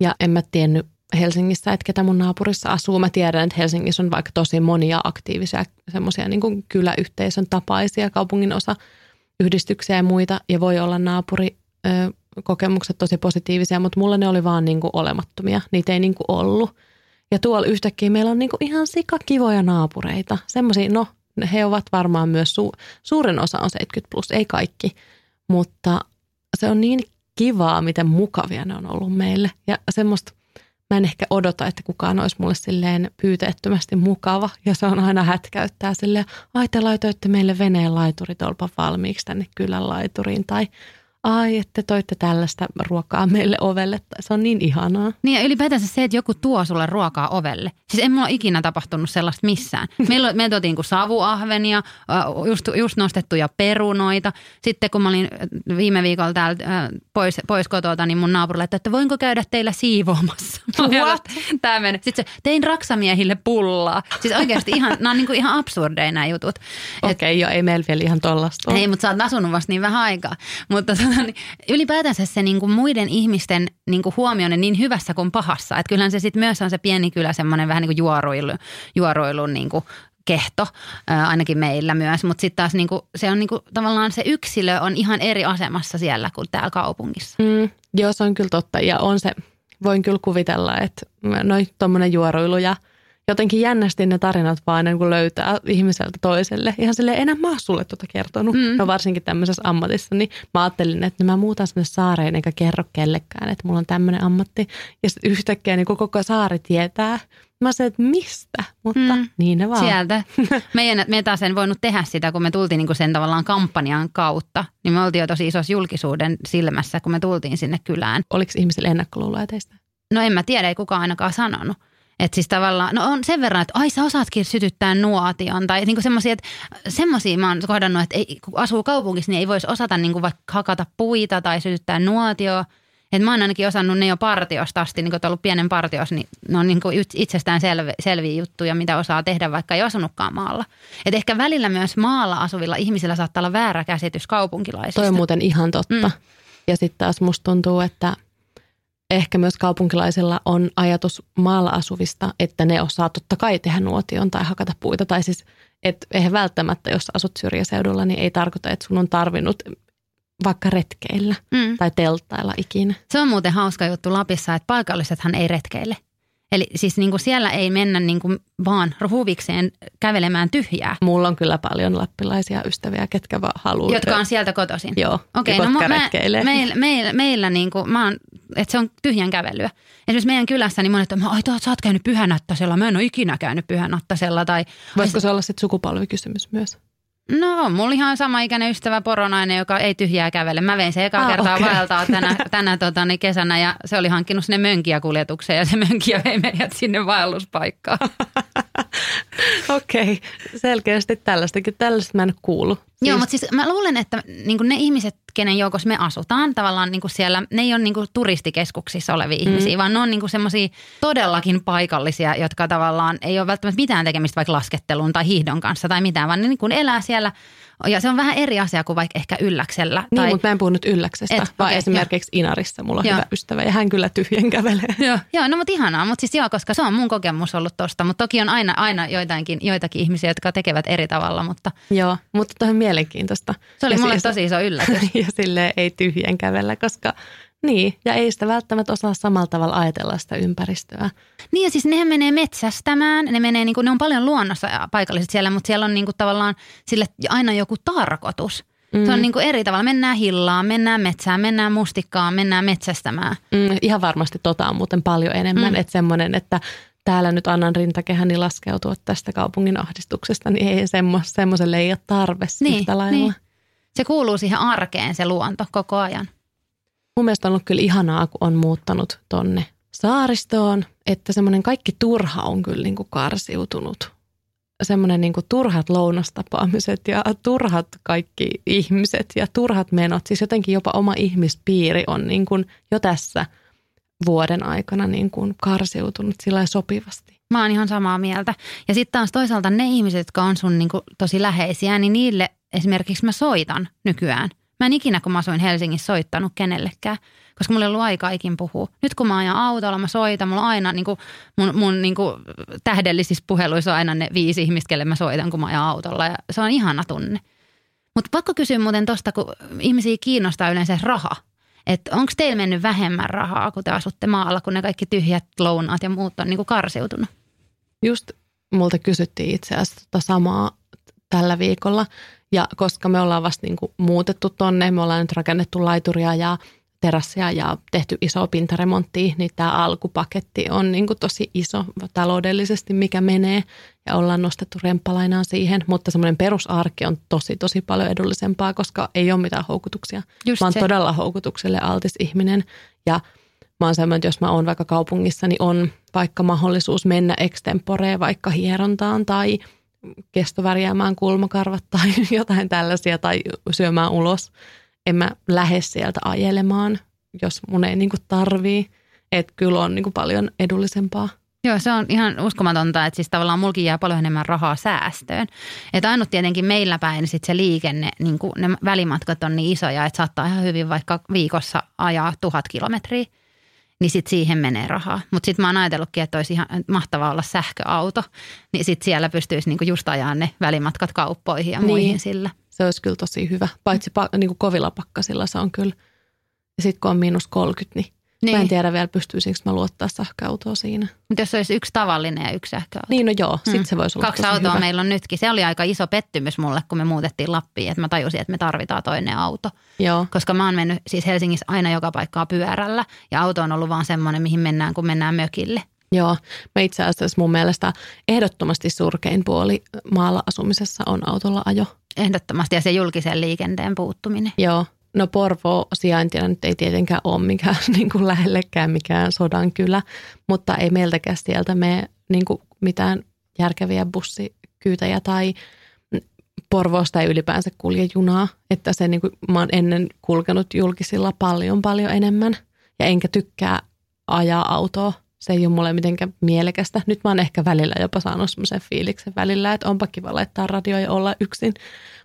Ja en mä tiennyt Helsingissä, että ketä mun naapurissa asuu. Mä tiedän, että Helsingissä on vaikka tosi monia aktiivisia semmoisia niin kyläyhteisön tapaisia kaupungin osa yhdistyksiä ja muita. Ja voi olla naapuri kokemukset tosi positiivisia, mutta mulla ne oli vaan niin kuin olemattomia. Niitä ei niin kuin ollut. Ja tuolla yhtäkkiä meillä on niin kuin ihan sikakivoja naapureita. Semmoisia, no he ovat varmaan myös, su, suurin osa on 70 plus, ei kaikki. Mutta se on niin kivaa, miten mukavia ne on ollut meille. Ja semmoista mä en ehkä odota, että kukaan olisi mulle silleen pyyteettömästi mukava. Ja se on aina hätkäyttää silleen, ai te laitoitte meille veneen laituritolpan valmiiksi tänne kylän laituriin. Tai ai, että toitte tällaista ruokaa meille ovelle. Se on niin ihanaa. Niin ja ylipäätänsä se, että joku tuo sulle ruokaa ovelle. Siis en mulla ole ikinä tapahtunut sellaista missään. Meillä, me tuotiin kuin savuahvenia, just, just nostettuja perunoita. Sitten kun mä olin viime viikolla täällä pois, pois kotota, niin mun naapurille, että, että voinko käydä teillä siivoamassa. Meni. Sitten se, tein raksamiehille pullaa. Siis oikeasti ihan, nämä on niin kuin ihan absurdeja nämä jutut. Okei, okay, joo, ei meillä vielä ihan tollasta Ei, mutta sä oot asunut vasta niin vähän aikaa. Mutta ylipäätänsä se niin kuin muiden ihmisten niin kuin niin hyvässä kuin pahassa. Että kyllähän se sitten myös on se pieni kylä semmoinen vähän niin kuin juoruilu, juoruilun niin kuin kehto, ainakin meillä myös. Mutta sitten taas niinku, se on niinku, tavallaan se yksilö on ihan eri asemassa siellä kuin täällä kaupungissa. Mm, joo, se on kyllä totta. Ja on se, voin kyllä kuvitella, että noin tuommoinen juoruilu ja – jotenkin jännästi ne tarinat vaan niin kuin löytää ihmiseltä toiselle. Ihan silleen, enää mä oon sulle tuota kertonut. Mm. No varsinkin tämmöisessä ammatissa, niin mä ajattelin, että mä muutan sinne saareen eikä kerro kellekään, että mulla on tämmöinen ammatti. Ja sitten yhtäkkiä niin koko saari tietää. Mä sanoin, että mistä, mutta mm. niin ne vaan. Sieltä. Meidän, me taas en voinut tehdä sitä, kun me tultiin niin kuin sen tavallaan kampanjan kautta. Niin me oltiin jo tosi isossa julkisuuden silmässä, kun me tultiin sinne kylään. Oliko ihmisillä ennakkoluuloja teistä? No en mä tiedä, ei kukaan ainakaan sanonut. Että siis tavallaan, no on sen verran, että ai sä osaatkin sytyttää nuotion. Tai niinku semmoisia, että semmoisia mä oon kohdannut, että ei, kun asuu kaupungissa, niin ei voisi osata niinku vaikka hakata puita tai sytyttää nuotio. Että mä oon ainakin osannut ne jo partiosta asti, niin kun ollut pienen partios, niin ne on niin itsestään selvi, selviä juttuja, mitä osaa tehdä, vaikka ei asunutkaan maalla. Et ehkä välillä myös maalla asuvilla ihmisillä saattaa olla väärä käsitys kaupunkilaisista. Toi on muuten ihan totta. Mm. Ja sitten taas musta tuntuu, että – ehkä myös kaupunkilaisilla on ajatus maalla asuvista, että ne osaa totta kai tehdä nuotion tai hakata puita. Tai siis, että eihän välttämättä, jos asut syrjäseudulla, niin ei tarkoita, että sun on tarvinnut vaikka retkeillä mm. tai telttailla ikinä. Se on muuten hauska juttu Lapissa, että paikallisethan ei retkeille. Eli siis niin kuin siellä ei mennä niin kuin vaan huvikseen kävelemään tyhjää. Mulla on kyllä paljon lappilaisia ystäviä, ketkä vaan haluaa. Jotka on sieltä kotoisin? Joo, Okei, okay, no mä, meillä, meillä, meillä niin kuin, mä oon, että se on tyhjän kävelyä. Esimerkiksi meidän kylässä niin monet on, ai sä oot käynyt pyhänattasella, mä en ole ikinä käynyt pyhänattasella. Tai, Voisiko se olla sitten sukupolvikysymys myös? No on mulla ihan sama ikäinen ystävä poronainen, joka ei tyhjää kävele. Mä vein se ekaa ah, kertaa okay. vaeltaa tänä, tänä tota, niin kesänä ja se oli hankkinut sinne mönkiä kuljetukseen ja se mönkiä vei meidät sinne vaelluspaikkaan. Okei, okay. selkeästi tällaistakin. Tällaista mä en kuulu. Siis... Joo, mutta siis mä luulen, että niin ne ihmiset, kenen joukossa me asutaan, tavallaan niin siellä, ne ei ole niin turistikeskuksissa olevia mm. ihmisiä, vaan ne on niin semmoisia todellakin paikallisia, jotka tavallaan ei ole välttämättä mitään tekemistä vaikka laskettelun tai hiihdon kanssa tai mitään, vaan ne niin elää siellä ja se on vähän eri asia kuin vaikka ehkä ylläksellä. Niin, tai... mutta mä en puhu nyt ylläksestä, Et, vaan okay, esimerkiksi jo. Inarissa mulla on joo. hyvä ystävä ja hän kyllä tyhjän kävelee. Joo, joo no mutta ihanaa, mutta siis joo, koska se on mun kokemus ollut tosta, mutta toki on aina, aina joitakin, joitakin ihmisiä, jotka tekevät eri tavalla. Mutta... Joo, mutta on mielenkiintoista. Se oli ja mulle siis, tosi iso yllätys. ja sille ei tyhjän kävellä, koska niin, ja ei sitä välttämättä osaa samalla tavalla ajatella sitä ympäristöä. Niin ja siis nehän menee metsästämään, ne, menee, niin kuin, ne on paljon luonnossa paikalliset siellä, mutta siellä on niin kuin, tavallaan sille aina joku tarkoitus. Mm. Se on niin kuin eri tavalla. Mennään hillaan, mennään metsään, mennään mustikkaan, mennään metsästämään. Mm, ihan varmasti tota on muuten paljon enemmän. Mm. Että semmoinen, että täällä nyt annan rintakehäni laskeutua tästä kaupungin ahdistuksesta, niin ei semmoiselle ei ole tarve niin, yhtä lailla. Niin. Se kuuluu siihen arkeen se luonto koko ajan. Mun mielestä on ollut kyllä ihanaa, kun on muuttanut tonne saaristoon, että semmoinen kaikki turha on kyllä niin kuin karsiutunut. Semmoinen niin kuin turhat lounastapaamiset ja turhat kaikki ihmiset ja turhat menot. Siis jotenkin jopa oma ihmispiiri on niin kuin jo tässä vuoden aikana niin kuin karsiutunut sillä sopivasti. Mä oon ihan samaa mieltä. Ja sitten taas toisaalta ne ihmiset, jotka on sun niin kuin tosi läheisiä, niin niille esimerkiksi mä soitan nykyään. Mä en ikinä, kun mä asuin Helsingissä, soittanut kenellekään koska mulla ei ollut aikaa ikin puhua. Nyt kun mä ajan autolla, mä soitan, mulla on aina niin kuin, mun, mun niin kuin, tähdellisissä puheluissa on aina ne viisi ihmistä, kelle mä soitan, kun mä ajan autolla ja se on ihana tunne. Mutta pakko kysyä muuten tosta, kun ihmisiä kiinnostaa yleensä raha. Että onko teillä mennyt vähemmän rahaa, kun te asutte maalla, kun ne kaikki tyhjät lounaat ja muut on niin kuin karsiutunut? Just multa kysyttiin itse asiassa tota samaa tällä viikolla. Ja koska me ollaan vasta niin kuin muutettu tonne, me ollaan nyt rakennettu laituria ja terassia ja tehty iso pintaremontti, niin tämä alkupaketti on niin kuin tosi iso taloudellisesti, mikä menee ja ollaan nostettu remppalainaa siihen, mutta semmoinen perusarki on tosi tosi paljon edullisempaa, koska ei ole mitään houkutuksia. Just mä oon se. todella houkutukselle altis ihminen ja mä oon semmoinen, että jos mä oon vaikka kaupungissa, niin on vaikka mahdollisuus mennä extemporeen vaikka hierontaan tai kestovärjäämään kulmakarvat tai jotain tällaisia tai syömään ulos – en mä lähde sieltä ajelemaan, jos mun ei niinku tarvii. Että kyllä on niinku paljon edullisempaa. Joo, se on ihan uskomatonta, että siis tavallaan mulkin jää paljon enemmän rahaa säästöön. Että ainut tietenkin meillä päin sit se liikenne, niin ne välimatkat on niin isoja, että saattaa ihan hyvin vaikka viikossa ajaa tuhat kilometriä. Niin sitten siihen menee rahaa. Mutta sitten mä oon ajatellutkin, että olisi ihan mahtavaa olla sähköauto. Niin sitten siellä pystyisi niinku just ajaa ne välimatkat kauppoihin ja niin. muihin sillä. Se olisi kyllä tosi hyvä. Paitsi pa, niin kuin kovilla pakkasilla se on kyllä. Ja sitten kun on miinus 30, niin, niin. mä en tiedä vielä pystyisikö mä luottaa sähköautoa siinä. Mutta jos olisi yksi tavallinen ja yksi sähköauto. Niin no joo, sitten hmm. se voisi olla Kaksi autoa hyvä. meillä on nytkin. Se oli aika iso pettymys mulle, kun me muutettiin Lappiin. Että mä tajusin, että me tarvitaan toinen auto. Joo. Koska mä oon mennyt siis Helsingissä aina joka paikkaa pyörällä. Ja auto on ollut vaan semmoinen, mihin mennään, kun mennään mökille. Joo, mä itse asiassa mun mielestä ehdottomasti surkein puoli maalla asumisessa on autolla ajo. Ehdottomasti ja se julkisen liikenteen puuttuminen. Joo, no Porvo sijaintina nyt ei tietenkään ole mikään niin kuin lähellekään mikään sodan kylä, mutta ei meiltäkään sieltä mene niin kuin mitään järkeviä bussikyytäjä tai Porvoosta ei ylipäänsä kulje junaa, että se niin kuin, mä oon ennen kulkenut julkisilla paljon paljon enemmän ja enkä tykkää ajaa autoa se ei ole mulle mitenkään mielekästä. Nyt mä oon ehkä välillä jopa saanut semmoisen fiiliksen välillä, että onpa kiva laittaa radio ja olla yksin.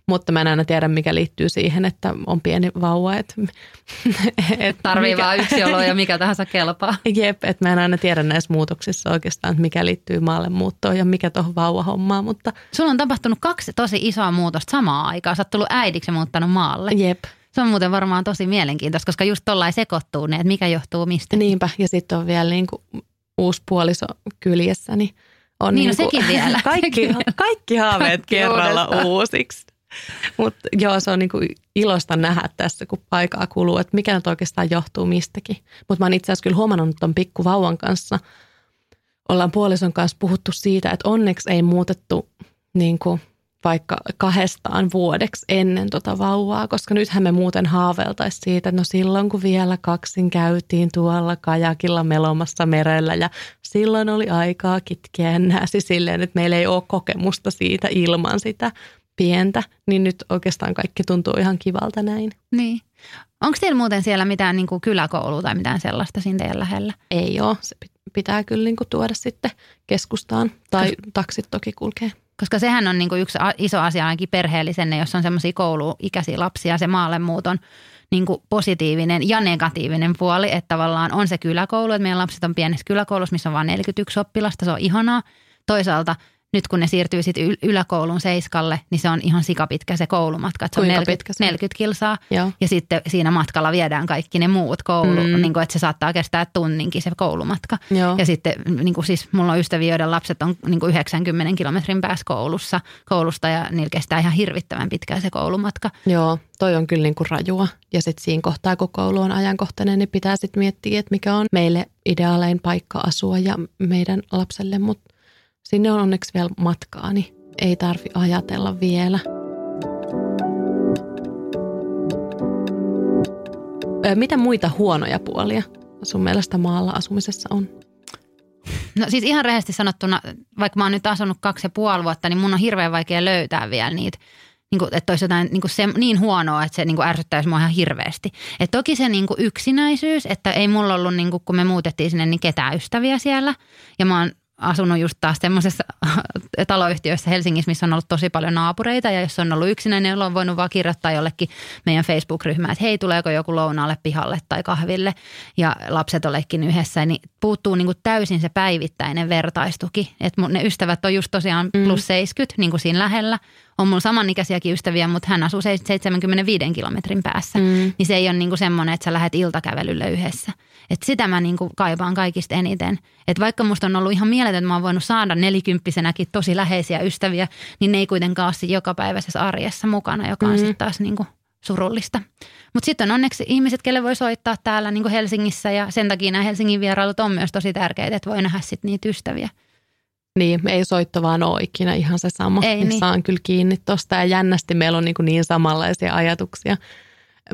Mutta mä en aina tiedä, mikä liittyy siihen, että on pieni vauva. Että, et Tarvii mikä, vaan yksi olo ja mikä tahansa kelpaa. Jep, että mä en aina tiedä näissä muutoksissa oikeastaan, että mikä liittyy maalle muuttoon ja mikä tuohon vauvahommaan. Mutta... Sulla on tapahtunut kaksi tosi isoa muutosta samaan aikaan. Sä oot tullut äidiksi ja muuttanut maalle. Jep. Se on muuten varmaan tosi mielenkiintoista, koska just tollain sekoittuu ne, että mikä johtuu mistä. Niinpä, ja sitten on vielä niin kuin uusi puoliso kyljessä, niin on niin, niin no sekin vielä. Kaikki, kaikki haaveet kerralla uusiksi. Mutta joo, se on niinku ilosta nähdä tässä, kun aikaa kuluu, että mikä nyt oikeastaan johtuu mistäkin. Mutta mä oon itse asiassa kyllä huomannut että on pikku vauvan kanssa, ollaan puolison kanssa puhuttu siitä, että onneksi ei muutettu niin kuin vaikka kahdestaan vuodeksi ennen tota vauvaa, koska nythän me muuten haaveltaisiin siitä, että no silloin kun vielä kaksin käytiin tuolla kajakilla melomassa merellä ja silloin oli aikaa kitkeä nääsi silleen, että meillä ei ole kokemusta siitä ilman sitä pientä, niin nyt oikeastaan kaikki tuntuu ihan kivalta näin. Niin. Onko teillä muuten siellä mitään niin kuin kyläkoulua tai mitään sellaista siinä teidän lähellä? Ei ole. Se pitää kyllä niin kuin tuoda sitten keskustaan tai taksit toki kulkee. Koska sehän on niin kuin yksi iso asia ainakin perheellisenne, jos on semmoisia kouluikäisiä lapsia, se maallemuuton niin kuin positiivinen ja negatiivinen puoli, että tavallaan on se kyläkoulu, että meidän lapset on pienessä kyläkoulussa, missä on vain 41 oppilasta, se on ihanaa. Toisaalta nyt kun ne siirtyy sitten yläkoulun seiskalle, niin se on ihan sikapitkä se koulumatka. Että se on 40, se? 40 kilsaa Joo. ja sitten siinä matkalla viedään kaikki ne muut koulu, mm. niin kuin, että se saattaa kestää tunninkin se koulumatka. Joo. Ja sitten niin kuin siis mulla on ystäviä, joiden lapset on niin kuin 90 kilometrin päässä koulussa, koulusta ja niillä kestää ihan hirvittävän pitkään se koulumatka. Joo, toi on kyllä niin kuin rajua. Ja sitten siinä kohtaa, kun koulu on ajankohtainen, niin pitää sitten miettiä, että mikä on meille ideaalein paikka asua ja meidän lapselle, mutta sinne on onneksi vielä matkaa, niin ei tarvi ajatella vielä. Mitä muita huonoja puolia sun mielestä maalla asumisessa on? No siis ihan rehellisesti sanottuna, vaikka mä oon nyt asunut kaksi ja puoli vuotta, niin mun on hirveän vaikea löytää vielä niitä niin kuin, että olisi jotain niin, kuin se, niin huonoa, että se niin kuin ärsyttäisi mua ihan hirveästi. Et toki se niin kuin yksinäisyys, että ei mulla ollut, niin kuin, kun me muutettiin sinne, niin ketään ystäviä siellä. Ja mä oon asunut just taas semmoisessa taloyhtiössä Helsingissä, missä on ollut tosi paljon naapureita ja jos on ollut yksinäinen, niin on voinut vaan kirjoittaa jollekin meidän Facebook-ryhmään, että hei, tuleeko joku lounaalle pihalle tai kahville ja lapset olekin yhdessä, niin puuttuu niin kuin täysin se päivittäinen vertaistuki. Että ne ystävät on just tosiaan mm. plus 70 niin kuin siinä lähellä, on mulla samanikäisiäkin ystäviä, mutta hän asuu 75 kilometrin päässä. Mm. Niin se ei ole niinku semmoinen, että sä lähdet iltakävelylle yhdessä. Et sitä mä niinku kaipaan kaikista eniten. Et vaikka musta on ollut ihan mieletön, että mä oon voinut saada nelikymppisenäkin tosi läheisiä ystäviä, niin ne ei kuitenkaan ole jokapäiväisessä arjessa mukana, joka on mm. sitten taas niinku surullista. Mutta sitten on onneksi ihmiset, kelle voi soittaa täällä niin Helsingissä ja sen takia nämä Helsingin vierailut on myös tosi tärkeitä, että voi nähdä sitten niitä ystäviä. Niin, ei soitto vaan ole ikinä ihan se sama. Ei, niin. Saan kyllä kiinni tuosta ja jännästi meillä on niin, kuin niin samanlaisia ajatuksia.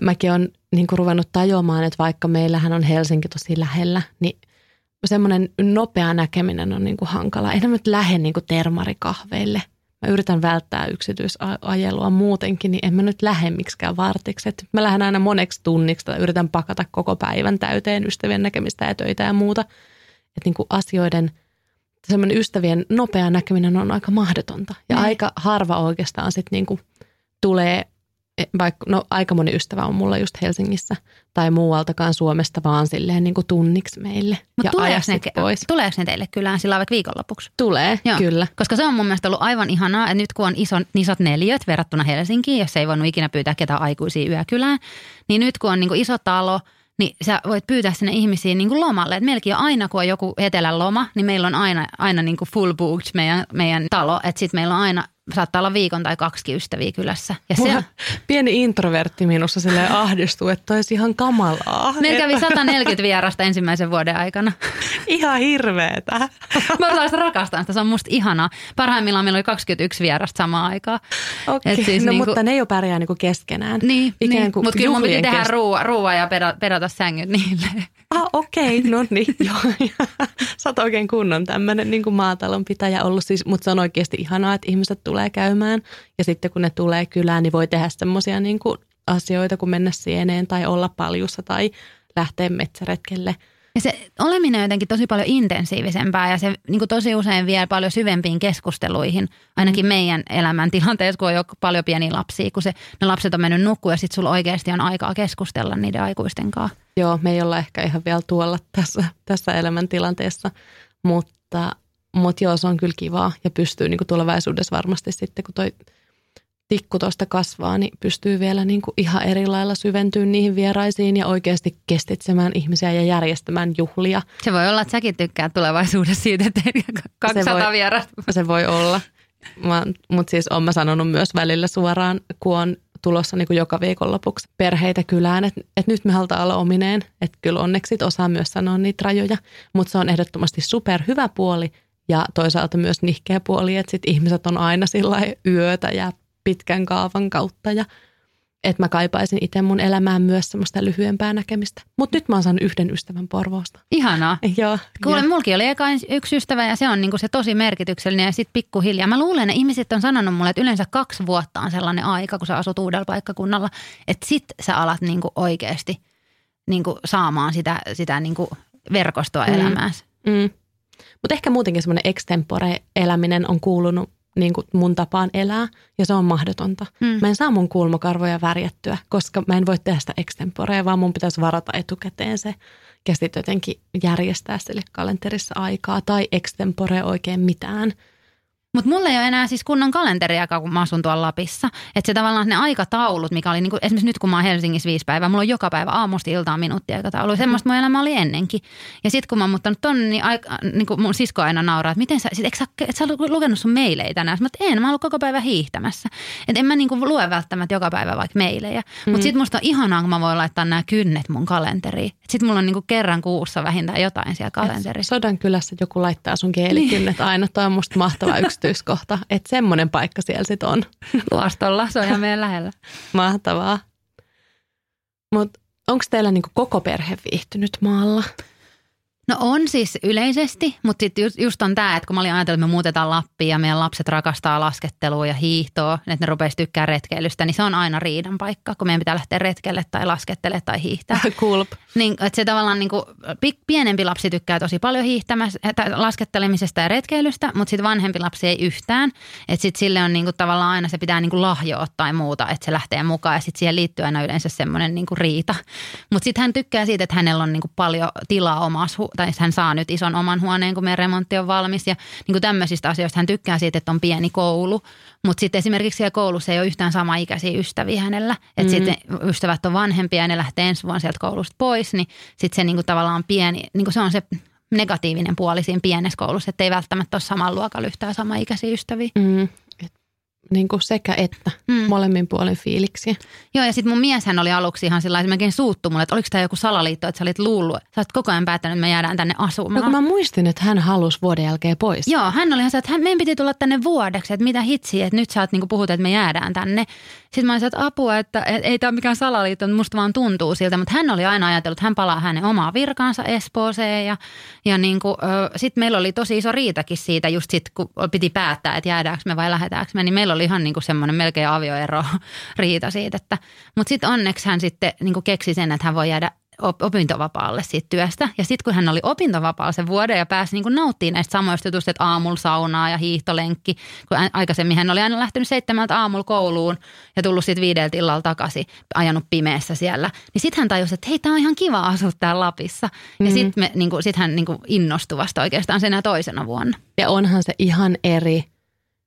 Mäkin olen niin kuin ruvennut tajuamaan, että vaikka meillähän on Helsinki tosi lähellä, niin semmoinen nopea näkeminen on niin kuin hankala. Ei nyt lähde niin kuin termarikahveille. Mä yritän välttää yksityisajelua muutenkin, niin en mä nyt lähde miksikään vartiksi. Et mä lähden aina moneksi tunniksi tai yritän pakata koko päivän täyteen ystävien näkemistä ja töitä ja muuta. Että niin kuin asioiden – semmoinen ystävien nopea näkeminen on aika mahdotonta. Ja mm. aika harva oikeastaan sitten niinku tulee, e, vaikka no aika moni ystävä on mulla just Helsingissä tai muualtakaan Suomesta vaan silleen niinku tunniksi meille Mut ja ajaa ne, pois. Tuleeko ne teille kylään sillä vaikka viikonlopuksi? Tulee, Joo. kyllä. Koska se on mun mielestä ollut aivan ihanaa, että nyt kun on iso, isot neljöt verrattuna Helsinkiin, jos ei voinut ikinä pyytää ketään aikuisia yökylään, niin nyt kun on niinku iso talo – niin sä voit pyytää sinne ihmisiin niin kuin lomalle. Et on aina, kun on joku etelän loma, niin meillä on aina, aina niin kuin full booked meidän, meidän talo. Että sitten meillä on aina saattaa olla viikon tai kaksi ystäviä kylässä. Ja se, pieni introvertti minussa sille ahdistuu, että olisi ihan kamalaa. Meillä kävi 140 vierasta ensimmäisen vuoden aikana. Ihan hirveetä. Mä taas rakastan sitä, se on musta ihanaa. Parhaimmillaan meillä oli 21 vierasta samaan aikaan. Okei, okay. siis no niinku, mutta ne jo pärjää niinku keskenään. Niin, niin. mutta kyllä mun piti tehdä ruoa, ruoa ja perata sängyt niille. Ah, okei, okay, no niin, joo. Sä oot oikein kunnon tämmöinen niin maatalon pitäjä ollut, siis, mutta se on oikeasti ihanaa, että ihmiset tulee käymään. Ja sitten kun ne tulee kylään, niin voi tehdä semmoisia niin asioita kuin mennä sieneen tai olla paljussa tai lähteä metsäretkelle – ja se oleminen on jotenkin tosi paljon intensiivisempää ja se niin kuin tosi usein vie paljon syvempiin keskusteluihin, ainakin mm. meidän elämäntilanteessa, kun on jo paljon pieniä lapsia, kun se, ne lapset on mennyt nukkuun ja sitten sulla oikeasti on aikaa keskustella niiden aikuisten kanssa. Joo, me ei olla ehkä ihan vielä tuolla tässä, tässä elämäntilanteessa, mutta, mutta joo, se on kyllä kivaa ja pystyy niin kuin tulevaisuudessa varmasti sitten, kun toi tikku tuosta kasvaa, niin pystyy vielä niin kuin ihan eri lailla syventyä niihin vieraisiin ja oikeasti kestitsemään ihmisiä ja järjestämään juhlia. Se voi olla, että säkin tykkää tulevaisuudessa siitä, että 200 se voi, vierasta. Se voi olla, mutta siis olen mä sanonut myös välillä suoraan, kun on tulossa niin kuin joka viikonlopuksi perheitä kylään, että, että nyt me halutaan olla omineen. Että kyllä onneksi osaa myös sanoa niitä rajoja, mutta se on ehdottomasti super hyvä puoli ja toisaalta myös nihkeä puoli, että sit ihmiset on aina sillä yötä ja pitkän kaavan kautta ja että mä kaipaisin itse mun elämään myös semmoista lyhyempää näkemistä. Mutta nyt mä oon saanut yhden ystävän Porvoosta. Ihanaa. Joo. Kuule, mulki oli eka yksi ystävä ja se on niinku se tosi merkityksellinen ja sitten pikkuhiljaa. Mä luulen, että ihmiset on sanonut mulle, että yleensä kaksi vuotta on sellainen aika, kun sä asut uudella paikkakunnalla, että sit sä alat niinku oikeasti niinku saamaan sitä, sitä niinku verkostoa mm. elämäänsä. Mm. Mutta ehkä muutenkin semmoinen extempore-eläminen on kuulunut niin kuin mun tapaan elää ja se on mahdotonta. Mm. Mä en saa mun kulmakarvoja värjättyä, koska mä en voi tehdä sitä extemporea, vaan mun pitäisi varata etukäteen se ja sitten jotenkin järjestää sille kalenterissa aikaa tai extempore oikein mitään. Mutta mulla ei ole enää siis kunnon kalenteriakaan, kun mä asun tuolla Lapissa. Että se tavallaan ne aikataulut, mikä oli, niin kuin, esimerkiksi nyt kun mä oon Helsingissä viisi päivää, mulla on joka päivä aamusta iltaan minuutti aikataulu. Semmoista mun elämä oli ennenkin. Ja sitten kun mä oon muuttanut tonne, niin, aika, niin kuin mun sisko aina nauraa, että miten sä, sit, eikö sä, et sä lukenut sun meileitä tänään? Mä en, mä oon koko päivä hiihtämässä. Että en mä niin kuin lue välttämättä joka päivä vaikka meilejä. Mm. Mutta sitten musta on ihanaa, kun mä voin laittaa nämä kynnet mun kalenteriin. Sitten mulla on niin kuin kerran kuussa vähintään jotain siellä kalenterissa. Sodan kylässä joku laittaa sun kielikynnet niin. aina. Toi on musta mahtava yksityiskohta. Että semmoinen paikka siellä sitten on. Luostolla, se on ihan meidän lähellä. Mahtavaa. Mutta onko teillä niinku koko perhe viihtynyt maalla? No on siis yleisesti, mutta sitten just, just on tämä, että kun mä olin ajatellut, että me muutetaan Lappiin ja meidän lapset rakastaa laskettelua ja hiihtoa, että ne rupeaisi tykkää retkeilystä, niin se on aina riidan paikka, kun meidän pitää lähteä retkelle tai laskettele tai hiihtää. Kulp. Niin, että se tavallaan niin kuin, pienempi lapsi tykkää tosi paljon hiihtämästä, laskettelemisesta ja retkeilystä, mutta sitten vanhempi lapsi ei yhtään. Että sitten sille on niin kuin, tavallaan aina se pitää niin kuin lahjoa tai muuta, että se lähtee mukaan ja sitten siihen liittyy aina yleensä semmoinen niin riita. Mutta sitten hän tykkää siitä, että hänellä on niin kuin paljon tilaa omassa tai hän saa nyt ison oman huoneen, kun meidän remontti on valmis. Ja niin kuin tämmöisistä asioista hän tykkää siitä, että on pieni koulu. Mutta sitten esimerkiksi siellä koulussa ei ole yhtään sama ikäisiä ystäviä hänellä. Että mm. sitten ystävät on vanhempia ja ne lähtee ensi vuonna sieltä koulusta pois. Niin sitten se niin kuin tavallaan pieni, niin kuin se on se negatiivinen puoli siinä pienessä koulussa, että ei välttämättä ole saman luokalla yhtään sama ikäisiä ystäviä. Mm niin kuin sekä että mm. molemmin puolen fiiliksiä. Joo ja sitten mun mieshän oli aluksi ihan sillä melkein suuttu mulle, että oliko tämä joku salaliitto, että sä olit luullut, sä olet koko ajan päättänyt, että me jäädään tänne asumaan. No kun mä muistin, että hän halusi vuoden jälkeen pois. Joo, hän oli ihan se, että hän, meidän piti tulla tänne vuodeksi, että mitä hitsiä, että nyt sä oot niin puhut, että me jäädään tänne. Sitten mä olisin, että apua, että ei tämä ole mikään salaliitto, mutta musta vaan tuntuu siltä. Mutta hän oli aina ajatellut, että hän palaa hänen omaa virkaansa Espooseen. Ja, ja niin sitten meillä oli tosi iso riitakin siitä, just sit, kun piti päättää, että jäädäänkö me vai lähdetäänkö me. Niin meillä oli ihan niin kuin semmoinen melkein avioero riita siitä. Että, mutta sitten onneksi hän sitten niin keksi sen, että hän voi jäädä opintovapaalle siitä työstä. Ja sitten kun hän oli opintovapaalla sen vuoden ja pääsi niin nauttimaan näistä samoista jutuista, että aamulla saunaa ja hiihtolenkki, kun aikaisemmin hän oli aina lähtenyt seitsemältä aamulla kouluun ja tullut sitten viideltä illalla takaisin, ajanut pimeässä siellä. Niin sitten hän tajusi, että hei, tämä on ihan kiva asua täällä Lapissa. Ja mm-hmm. sitten niin sit hän niin innostui vasta oikeastaan senä toisena vuonna. Ja onhan se ihan eri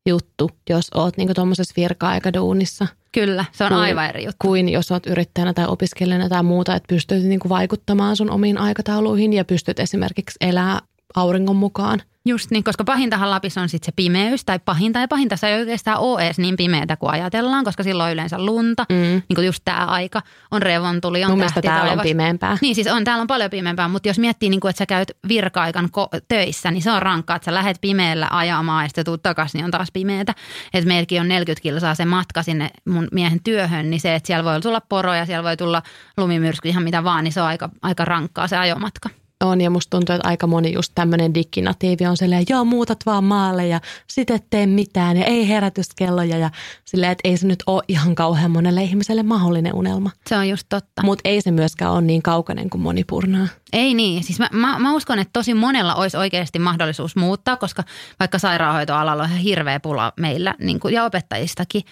juttu, jos oot niin tuommoisessa virka-aikaduunissa – Kyllä, se on kuin, aivan eri juttu. Kuin jos olet yrittäjänä tai opiskelijana tai muuta, että pystyt niin kuin vaikuttamaan sun omiin aikatauluihin ja pystyt esimerkiksi elää auringon mukaan – Just niin, koska pahintahan Lapissa on sitten se pimeys, tai pahinta ja pahinta se ei oikeastaan ole edes niin pimeätä kuin ajatellaan, koska silloin yleensä lunta, mm. niin kuin just tämä aika, on revontuli, on Mun mielestä täällä on pimeämpää. Niin siis on, täällä on paljon pimeämpää, mutta jos miettii, niin kuin, että sä käyt virka-aikan ko- töissä, niin se on rankkaa, että sä lähdet pimeällä ajamaan ja sitten tuut takaisin, niin on taas pimeätä. Että meilläkin on 40 kilsaa se matka sinne mun miehen työhön, niin se, että siellä voi tulla poroja, siellä voi tulla lumimyrsky, ihan mitä vaan, niin se on aika, aika rankkaa se ajomatka. On ja musta tuntuu, että aika moni just tämmöinen digginatiivi on silleen, joo muutat vaan maalle ja sit et tee mitään ja ei herätyskelloja ja silleen, että ei se nyt ole ihan kauhean monelle ihmiselle mahdollinen unelma. Se on just totta. Mutta ei se myöskään ole niin kaukainen kuin moni purnaa. Ei niin. Siis mä, mä, mä uskon, että tosi monella olisi oikeasti mahdollisuus muuttaa, koska vaikka sairaanhoitoalalla on ihan hirveä pula meillä niin kuin, ja opettajistakin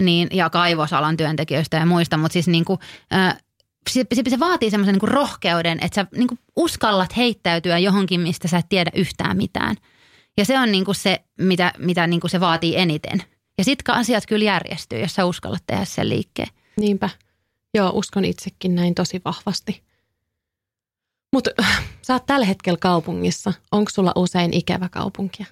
niin, ja kaivosalan työntekijöistä ja muista, mutta siis niin kuin, äh, se, se, se vaatii semmoisen niin rohkeuden, että sä niin kuin uskallat heittäytyä johonkin, mistä sä et tiedä yhtään mitään. Ja se on niin kuin se, mitä, mitä niin kuin se vaatii eniten. Ja sitten asiat kyllä järjestyy, jos sä uskallat tehdä sen liikkeen. Niinpä. Joo, uskon itsekin näin tosi vahvasti. Mutta sä oot tällä hetkellä kaupungissa. Onko sulla usein ikävä kaupunkia?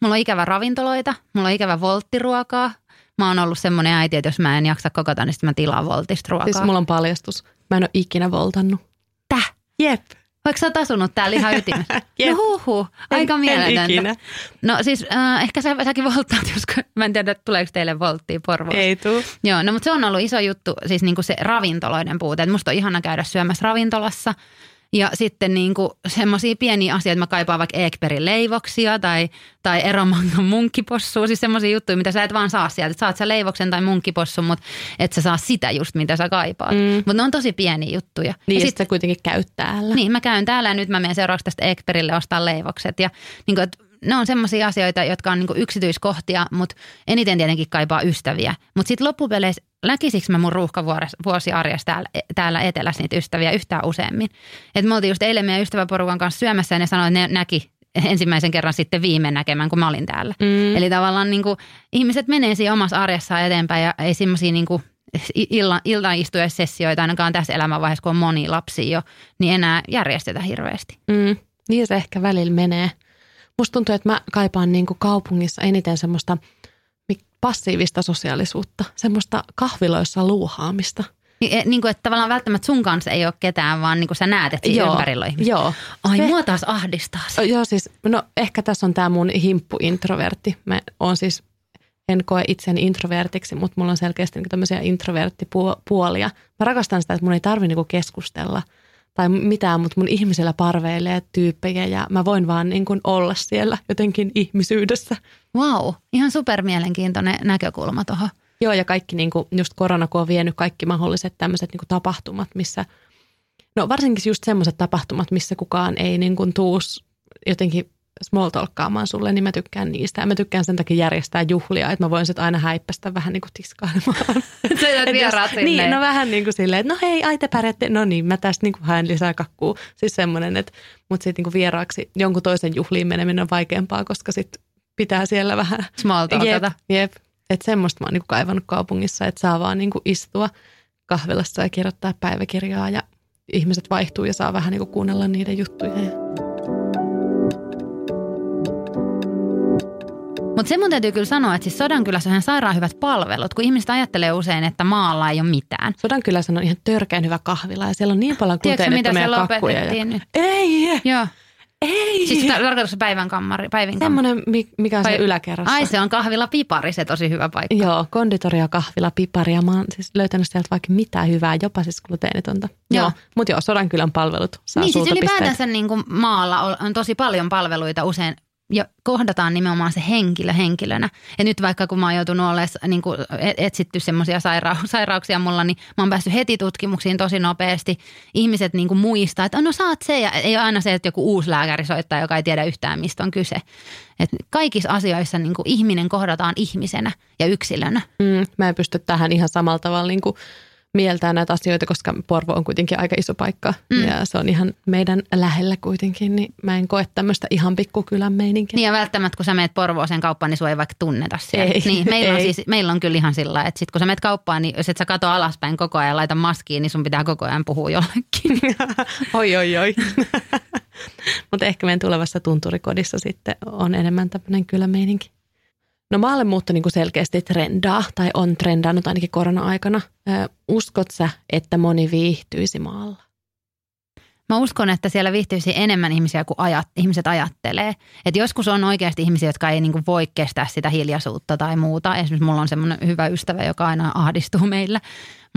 Mulla on ikävä ravintoloita, mulla on ikävä volttiruokaa, Mä oon ollut semmoinen äiti, että jos mä en jaksa kokota, niin sitten mä tilaan voltista ruokaa. Siis mulla on paljastus. Mä en ole ikinä voltannut. Täh? Jep. Vaikka sä oot asunut täällä ihan ytimessä. no huhu, aika en, mieletöntä. En ikinä. No siis äh, ehkä sä, säkin volttaat, jos mä en tiedä, tuleeko teille volttia Porvoossa. Ei tuu. Joo, no mutta se on ollut iso juttu, siis niinku se ravintoloiden puute. Et musta on ihana käydä syömässä ravintolassa – ja sitten niin kuin semmoisia pieniä asioita, mä kaipaan vaikka Ekperin leivoksia tai, tai eromangan munkkipossua. Siis semmoisia juttuja, mitä sä et vaan saa sieltä. Saat sä leivoksen tai munkkipossun, mutta et sä saa sitä just, mitä sä kaipaat. Mm. Mutta ne on tosi pieniä juttuja. Niin ja sitten kuitenkin käy täällä. Niin, mä käyn täällä ja nyt mä menen seuraavaksi tästä Ekperille ostaa leivokset. Ja niin kuin, ne on semmoisia asioita, jotka on niin yksityiskohtia, mutta eniten tietenkin kaipaa ystäviä. Mutta sitten loppupeleissä näkisikö mä mun ruuhkavuosi arjessa täällä, täällä etelässä niitä ystäviä yhtään useammin. Et me oltiin just eilen meidän ystäväporukan kanssa syömässä ja ne sanoi, että ne näki ensimmäisen kerran sitten viime näkemään, kun mä olin täällä. Mm. Eli tavallaan niin kuin, ihmiset menee siinä omassa arjessaan eteenpäin ja ei semmoisia niin kuin, illa, iltaistujaissessioita ainakaan tässä elämänvaiheessa, kun on moni lapsi jo, niin enää järjestetä hirveästi. Mm. Niin se ehkä välillä menee. Musta tuntuu, että mä kaipaan niin kuin kaupungissa eniten semmoista passiivista sosiaalisuutta, semmoista kahviloissa luuhaamista. Niin, e, niin kuin, että tavallaan välttämättä sun kanssa ei ole ketään, vaan niin kuin sä näet, että siinä Joo, ympärillä on ihmisiä. Joo. Ai, Se- mua taas ahdistaa se. Joo, siis, no ehkä tässä on tämä mun himppu-introvertti. Mä oon siis, en koe itseni introvertiksi, mutta mulla on selkeästi niinku tämmöisiä introverttipuolia. Mä rakastan sitä, että mun ei tarvi niinku keskustella tai mitään, mutta mun ihmisellä parveilee tyyppejä ja mä voin vaan niinku olla siellä jotenkin ihmisyydessä. Wow, ihan supermielenkiintoinen näkökulma tuohon. Joo, ja kaikki niinku, just korona, kun on vienyt kaikki mahdolliset tämmöiset niinku tapahtumat, missä, no varsinkin just semmoiset tapahtumat, missä kukaan ei niinku tuus jotenkin small talkkaamaan sulle, niin mä tykkään niistä. Ja mä tykkään sen takia järjestää juhlia, että mä voin sitten aina häippästä vähän niin kuin tiskailemaan. Söität Et vieraat sinne. Niin, no vähän niin kuin silleen, että no hei, ai te pärjätte, no niin, mä tästä niin kuin haen lisää kakkuu. Siis semmoinen, että, mutta sitten niin kuin vieraaksi jonkun toisen juhliin meneminen on vaikeampaa, koska sitten pitää siellä vähän Small Jep, jep. Että semmoista mä oon niinku kaivannut kaupungissa, että saa vaan niinku istua kahvilassa ja kirjoittaa päiväkirjaa ja ihmiset vaihtuu ja saa vähän niinku kuunnella niiden juttuja. Ja... Mutta se mun täytyy kyllä sanoa, että siis Sodankylässä on ihan sairaan hyvät palvelut, kun ihmiset ajattelee usein, että maalla ei ole mitään. Sodankylässä on ihan törkeän hyvä kahvila ja siellä on niin paljon gluteenittomia siellä kakkuja. Ja... nyt? Ei, Joo. ei. Siis tar- tarkoitus päivän kammari, päivin kammari. Semmoinen, mi- mikä on Vai- se yläkerrassa. Ai se on kahvila Pipari, se tosi hyvä paikka. Joo, konditoria, kahvila, pipari ja mä oon siis löytänyt sieltä vaikka mitä hyvää, jopa siis gluteenitonta. Joo. Joo, mutta joo, Sodankylän palvelut saa niin siis pisteet. ylipäätänsä niin kuin maalla on tosi paljon palveluita usein ja kohdataan nimenomaan se henkilö henkilönä. Ja nyt vaikka kun mä oon joutunut olemaan niin kuin etsitty semmoisia saira- sairauksia mulla, niin mä oon päässyt heti tutkimuksiin tosi nopeasti. Ihmiset niin kuin muistaa, että no saat se ja ei ole aina se, että joku uusi lääkäri soittaa, joka ei tiedä yhtään mistä on kyse. Et kaikissa asioissa niin kuin ihminen kohdataan ihmisenä ja yksilönä. Mm, mä en pysty tähän ihan samalla tavalla niin kuin mieltää näitä asioita, koska Porvo on kuitenkin aika iso paikka Mm. ja se on ihan meidän lähellä kuitenkin, niin mä en koe tämmöistä ihan pikkukylän meininkiä. Niin ja välttämättä kun sä meet Porvooseen kauppaan, niin sua ei vaikka tunneta siellä. Ei, niin, meillä, on ei. siis, meillä on kyllä ihan sillä että sit kun sä meet kauppaan, niin jos et sä kato alaspäin koko ajan ja laita maskiin, niin sun pitää koko ajan puhua jollekin. oi, oi, oi. Mutta ehkä meidän tulevassa tunturikodissa sitten on enemmän tämmöinen kylämeininki. No maahanmuutto niin kuin selkeästi trendaa tai on trendannut ainakin korona-aikana. Uskot sä, että moni viihtyisi maalla? Mä uskon, että siellä viihtyisi enemmän ihmisiä kuin ajat, ihmiset ajattelee. Et joskus on oikeasti ihmisiä, jotka ei niinku voi kestää sitä hiljaisuutta tai muuta. Esimerkiksi mulla on semmoinen hyvä ystävä, joka aina ahdistuu meillä.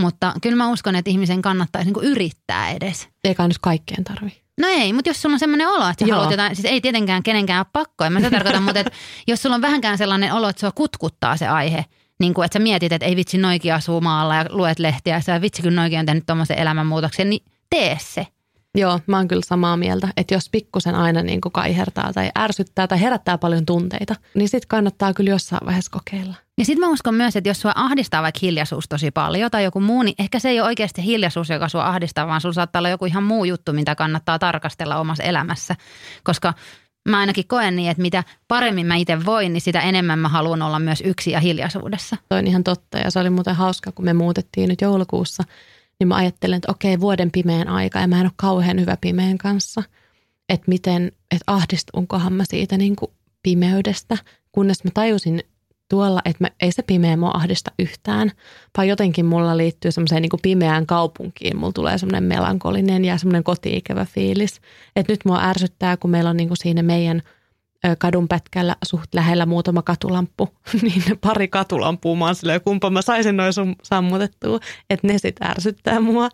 Mutta kyllä mä uskon, että ihmisen kannattaisi niinku yrittää edes. Eikä nyt kaikkeen tarvi. No ei, mutta jos sulla on semmoinen olo, että sä Joo. haluat jotain, siis ei tietenkään kenenkään ole pakko, en mä sitä tarkoita, mutta että jos sulla on vähänkään sellainen olo, että sua kutkuttaa se aihe, niin kuin että sä mietit, että ei vitsi noikin asuu maalla ja luet lehtiä ja sä vitsi kun noikin on tehnyt tuommoisen elämänmuutoksen, niin tee se. Joo, mä oon kyllä samaa mieltä, että jos pikkusen aina niin kuin kaihertaa tai ärsyttää tai herättää paljon tunteita, niin sit kannattaa kyllä jossain vaiheessa kokeilla. Ja sitten mä uskon myös, että jos sua ahdistaa vaikka hiljaisuus tosi paljon tai joku muu, niin ehkä se ei ole oikeasti hiljaisuus, joka sua ahdistaa, vaan sulla saattaa olla joku ihan muu juttu, mitä kannattaa tarkastella omassa elämässä. Koska mä ainakin koen niin, että mitä paremmin mä itse voin, niin sitä enemmän mä haluan olla myös yksi ja hiljaisuudessa. Toi on ihan totta ja se oli muuten hauska, kun me muutettiin nyt joulukuussa, niin mä ajattelin, että okei, vuoden pimeän aika ja mä en ole kauhean hyvä pimeän kanssa. Että miten, että ahdistunkohan mä siitä niin kuin pimeydestä, kunnes mä tajusin tuolla, että mä, ei se pimeä mua ahdista yhtään, vaan jotenkin mulla liittyy semmoiseen niin pimeään kaupunkiin. Mulla tulee semmoinen melankolinen ja semmoinen kotiikävä fiilis. Että nyt mua ärsyttää, kun meillä on niin kuin siinä meidän kadun pätkällä suht lähellä muutama katulamppu, niin ne pari katulampua mä oon silleen, kumpa mä saisin noin sun sammutettua, että ne sit ärsyttää mua,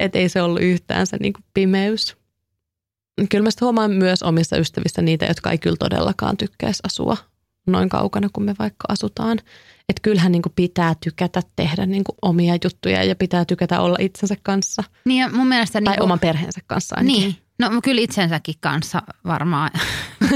että ei se ollut yhtään se niin kuin pimeys. Kyllä mä huomaan myös omissa ystävissä niitä, jotka ei kyllä todellakaan tykkäisi asua noin kaukana kuin me vaikka asutaan. Että kyllähän niin kuin pitää tykätä tehdä niin kuin omia juttuja ja pitää tykätä olla itsensä kanssa Niin ja mun mielestä... tai niin oman perheensä kanssa ainakin. Niin, no kyllä itsensäkin kanssa varmaan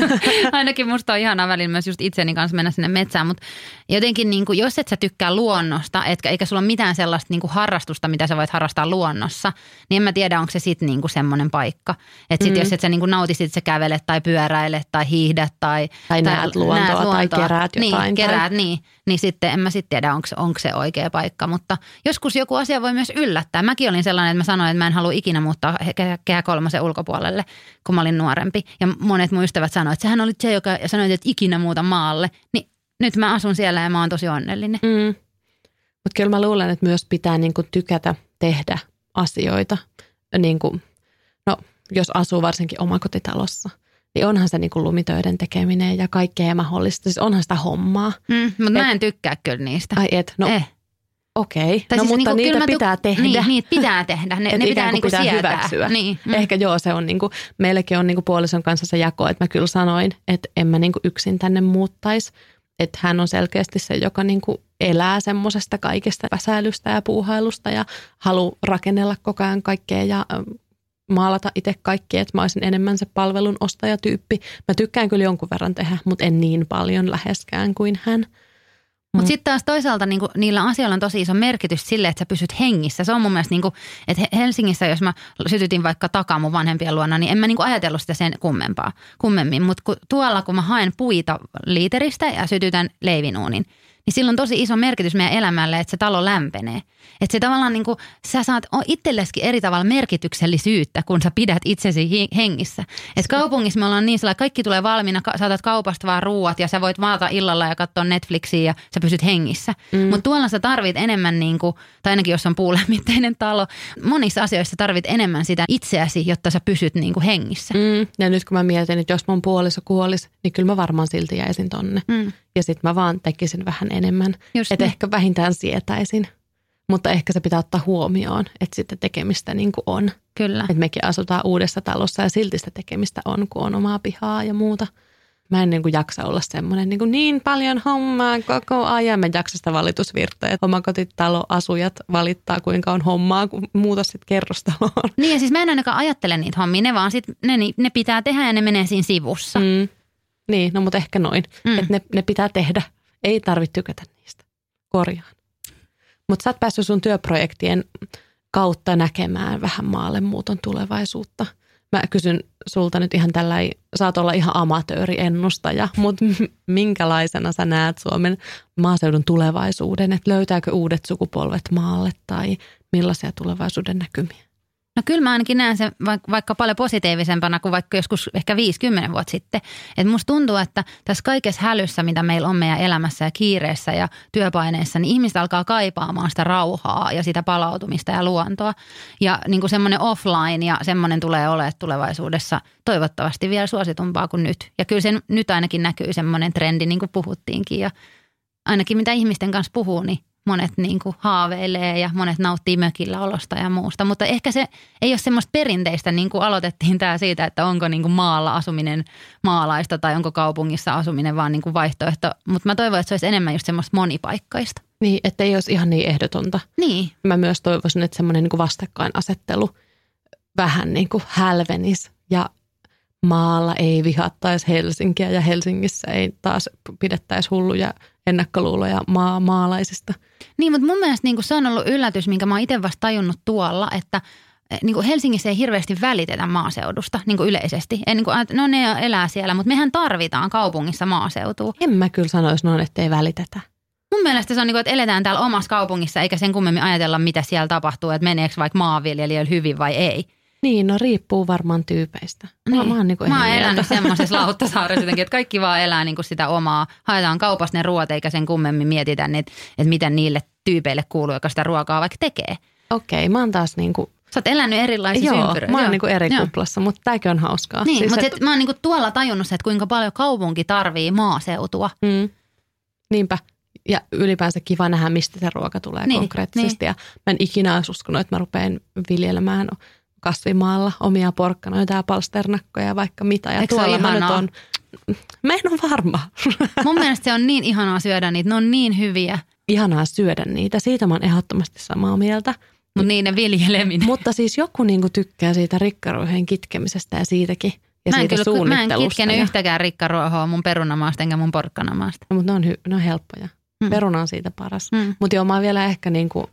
Ainakin musta on ihanaa välillä myös just itseni kanssa mennä sinne metsään, mutta jotenkin niin kuin, jos et sä tykkää luonnosta, etkä, eikä sulla ole mitään sellaista niin kuin harrastusta, mitä sä voit harrastaa luonnossa, niin en mä tiedä, onko se sitten niin kuin semmoinen paikka. Että sit mm. jos et sä niin kuin nautisit, sä kävelet tai pyöräilet tai hiihdät tai, tai, tai näet luontoa, näet luontoa tai keräät jotain. Niin, keräät, tai... niin niin sitten en mä sitten tiedä, onko, onko se oikea paikka. Mutta joskus joku asia voi myös yllättää. Mäkin olin sellainen, että mä sanoin, että mä en halua ikinä muuttaa kehä kolmosen ulkopuolelle, kun mä olin nuorempi. Ja monet mun ystävät sanoivat, että sehän oli se, joka sanoi, että ikinä muuta maalle. Niin nyt mä asun siellä ja mä oon tosi onnellinen. Mm. Mutta kyllä mä luulen, että myös pitää niinku tykätä tehdä asioita. Niin kuin, no, jos asuu varsinkin omakotitalossa – niin onhan se niinku lumitöiden tekeminen ja kaikkea mahdollista. Siis onhan sitä hommaa. Mm, mutta mä en tykkää kyllä niistä. Ai et, no eh. okei. Okay. No siis mutta niinku, niitä pitää tehdä. Niin, niitä pitää tehdä. Ne, ne pitää, niinku pitää sietää. hyväksyä. Niin. Mm. Ehkä joo, se on niinku, meilläkin on niinku puolison kanssa se jako, että mä kyllä sanoin, että en mä niinku yksin tänne muuttaisi. Että hän on selkeästi se, joka niinku elää semmoisesta kaikesta väsäilystä ja puuhailusta ja haluaa rakennella koko ajan kaikkea ja maalata itse kaikki, että mä olisin enemmän se palvelun ostajatyyppi. Mä tykkään kyllä jonkun verran tehdä, mutta en niin paljon läheskään kuin hän. Mutta sitten taas toisaalta niinku, niillä asioilla on tosi iso merkitys sille, että sä pysyt hengissä. Se on mun mielestä, niinku, että Helsingissä, jos mä sytytin vaikka takaa mun vanhempien luona, niin en mä niinku ajatellut sitä sen kummempaa, kummemmin. Mutta ku, tuolla kun mä haen puita liiteristä ja sytytän leivinuunin, niin sillä on tosi iso merkitys meidän elämälle, että se talo lämpenee. Että se tavallaan niin kuin, sä saat itselleskin eri tavalla merkityksellisyyttä, kun sä pidät itsesi hengissä. Että kaupungissa me ollaan niin sellainen, kaikki tulee valmiina, saatat kaupasta vaan ruuat ja sä voit maata illalla ja katsoa Netflixiä ja sä pysyt hengissä. Mm. Mutta tuolla sä tarvit enemmän, niin kuin, tai ainakin jos on puulämmitteinen talo, monissa asioissa tarvit enemmän sitä itseäsi, jotta sä pysyt niin kuin hengissä. Mm. Ja nyt kun mä mietin, että jos mun puoliso kuolisi, niin kyllä mä varmaan silti jäisin tonne. Mm. Ja sitten mä vaan tekisin vähän enemmän. Että niin. ehkä vähintään sietäisin. Mutta ehkä se pitää ottaa huomioon, että sitten tekemistä niin kuin on. Kyllä. Että mekin asutaan uudessa talossa ja silti sitä tekemistä on, kun on omaa pihaa ja muuta. Mä en niin kuin jaksa olla semmoinen niin, niin paljon hommaa koko ajan. Mä jaksa sitä valitusvirtoja. Omakotitaloasujat valittaa, kuinka on hommaa, kun muuta sitten kerrostaloon. Niin ja siis mä en ainakaan ajattele niitä hommia. Ne vaan sit, ne, ne pitää tehdä ja ne menee siinä sivussa. Mm. Niin, no mutta ehkä noin. Mm. Että ne, ne pitää tehdä. Ei tarvitse tykätä niistä. Korjaan. Mutta sä oot päässyt sun työprojektien kautta näkemään vähän maalle muuton tulevaisuutta. Mä kysyn sulta nyt ihan tällä, saat olla ihan amatööriennustaja, mutta minkälaisena sä näet Suomen maaseudun tulevaisuuden? Että löytääkö uudet sukupolvet maalle tai millaisia tulevaisuuden näkymiä? No kyllä mä ainakin näen sen vaikka paljon positiivisempana kuin vaikka joskus ehkä 50 vuotta sitten. Että musta tuntuu, että tässä kaikessa hälyssä, mitä meillä on meidän elämässä ja kiireessä ja työpaineissa, niin ihmiset alkaa kaipaamaan sitä rauhaa ja sitä palautumista ja luontoa. Ja niin kuin semmoinen offline ja semmoinen tulee olemaan tulevaisuudessa toivottavasti vielä suositumpaa kuin nyt. Ja kyllä se nyt ainakin näkyy semmoinen trendi, niin kuin puhuttiinkin ja ainakin mitä ihmisten kanssa puhuu, niin monet niin kuin haaveilee ja monet nauttii mökillä olosta ja muusta. Mutta ehkä se ei ole semmoista perinteistä, niin kuin aloitettiin tämä siitä, että onko niin kuin maalla asuminen maalaista tai onko kaupungissa asuminen vaan niin kuin vaihtoehto. Mutta mä toivon, että se olisi enemmän just semmoista monipaikkaista. Niin, että ei olisi ihan niin ehdotonta. Niin. Mä myös toivoisin, että semmoinen niin kuin vastakkainasettelu vähän niin kuin hälvenisi ja maalla ei vihattaisi Helsinkiä ja Helsingissä ei taas pidettäisi hulluja ennakkoluuloja maa, maalaisista. Niin, mutta mun mielestä niin se on ollut yllätys, minkä mä oon itse vasta tajunnut tuolla, että eh, niin kuin Helsingissä ei hirveästi välitetä maaseudusta niin kuin yleisesti. En, niin kuin, no ne elää siellä, mutta mehän tarvitaan kaupungissa maaseutua. En mä kyllä sanoisi noin, että ei välitetä. Mun mielestä se on niin kuin, että eletään täällä omassa kaupungissa eikä sen kummemmin ajatella, mitä siellä tapahtuu, että meneekö vaikka maanviljelijällä hyvin vai ei. Niin, no riippuu varmaan tyypeistä. Niin. Mä, mä oon, niin mä oon elänyt semmoisessa Lauttasaaressa jotenkin, että kaikki vaan elää niin kuin sitä omaa. Haetaan kaupasta ne ruoat eikä sen kummemmin mietitä, että, että miten niille tyypeille kuuluu, joka sitä ruokaa vaikka tekee. Okei, mä oon taas niin kuin Sä oot elänyt erilaisissa Joo, ympyröissä. mä oon niinku eri Joo. kuplassa, mutta tämäkin on hauskaa. Niin, siis mutta et... mä oon niinku tuolla tajunnut että kuinka paljon kaupunki tarvii maaseutua. Mm. Niinpä. Ja ylipäänsä kiva nähdä, mistä se ruoka tulee niin, konkreettisesti. Niin. Ja mä en ikinä olisi uskonut, että mä rupean viljelemään kasvimaalla omia porkkanoita ja palsternakkoja ja vaikka mitä. Ja Eikö tuolla nyt on, mä en ole varma. Mun mielestä se on niin ihanaa syödä niitä, ne on niin hyviä. Ihanaa syödä niitä, siitä mä oon ehdottomasti samaa mieltä. Mutta niiden viljeleminen. Mutta siis joku niinku tykkää siitä rikkaruihen kitkemisestä ja siitäkin ja mä en, siitä kyllä, mä en kitkene ja, yhtäkään rikkaruohoa mun perunamaasta enkä mun porkkanamaasta. no, mutta ne on, hy, ne on helppoja. Mm. Peruna on siitä paras. Mm. Mutta joo, mä oon vielä ehkä niinku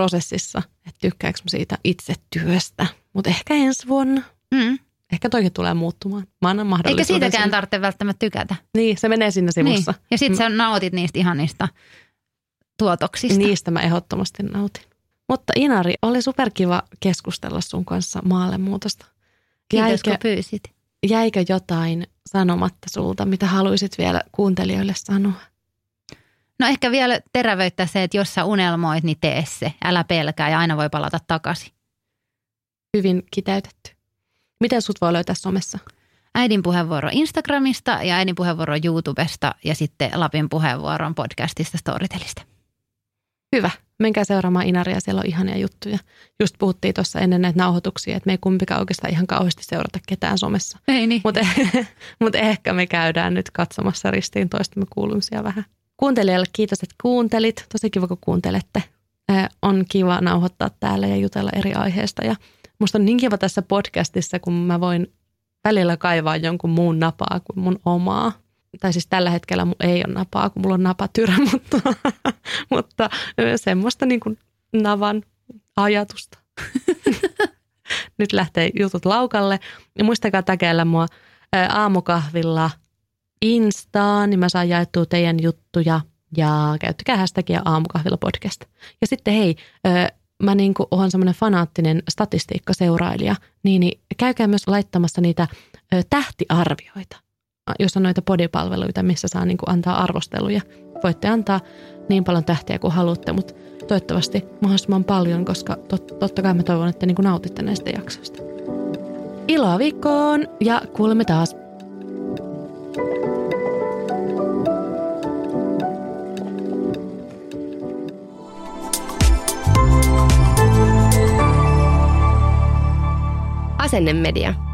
prosessissa, että tykkääkö mä siitä itse työstä. Mutta ehkä ensi vuonna. Mm. Ehkä toikin tulee muuttumaan. Mä annan Eikä mahdollisuuden. siitäkään sille. tarvitse välttämättä tykätä. Niin, se menee sinne sivussa. Niin. Ja sitten sä nautit niistä ihanista tuotoksista. Niistä mä ehdottomasti nautin. Mutta Inari, oli superkiva keskustella sun kanssa maallemuutosta. Kiitos kun Jäikö, pyysit. jäikö jotain sanomatta sulta, mitä haluaisit vielä kuuntelijoille sanoa? No ehkä vielä terävöittää se, että jos sä unelmoit, niin tee se. Älä pelkää ja aina voi palata takaisin. Hyvin kiteytetty. Miten sut voi löytää somessa? Äidin puheenvuoro Instagramista ja äidin puheenvuoro YouTubesta ja sitten Lapin puheenvuoron podcastista Storytelistä. Hyvä. Menkää seuraamaan Inaria, siellä on ihania juttuja. Just puhuttiin tuossa ennen näitä nauhoituksia, että me ei kumpikaan oikeastaan ihan kauheasti seurata ketään somessa. Ei niin. Mutta mut ehkä me käydään nyt katsomassa ristiin toistamme kuulumisia vähän. Kuuntelijalle kiitos, että kuuntelit. Tosi kiva, kun kuuntelette. On kiva nauhoittaa täällä ja jutella eri aiheista. Ja musta on niin kiva tässä podcastissa, kun mä voin välillä kaivaa jonkun muun napaa kuin mun omaa. Tai siis tällä hetkellä mun ei ole napaa, kun mulla on napatyrä, mutta, mutta semmoista niin kuin navan ajatusta. Nyt lähtee jutut laukalle. Ja muistakaa täkeillä mua aamukahvilla Instaan, niin mä saan jaettua teidän juttuja ja käyttäkää hashtagia aamukahvilla podcast. Ja sitten hei, mä niin kuin olen semmoinen fanaattinen statistiikkaseurailija, niin, niin käykää myös laittamassa niitä tähtiarvioita, jos on noita podipalveluita, missä saa niin kuin antaa arvosteluja. Voitte antaa niin paljon tähtiä kuin haluatte, mutta toivottavasti mahdollisimman paljon, koska tot, totta kai mä toivon, että niin kuin nautitte näistä jaksoista. Iloa viikkoon ja kuulemme taas. Asennemedia.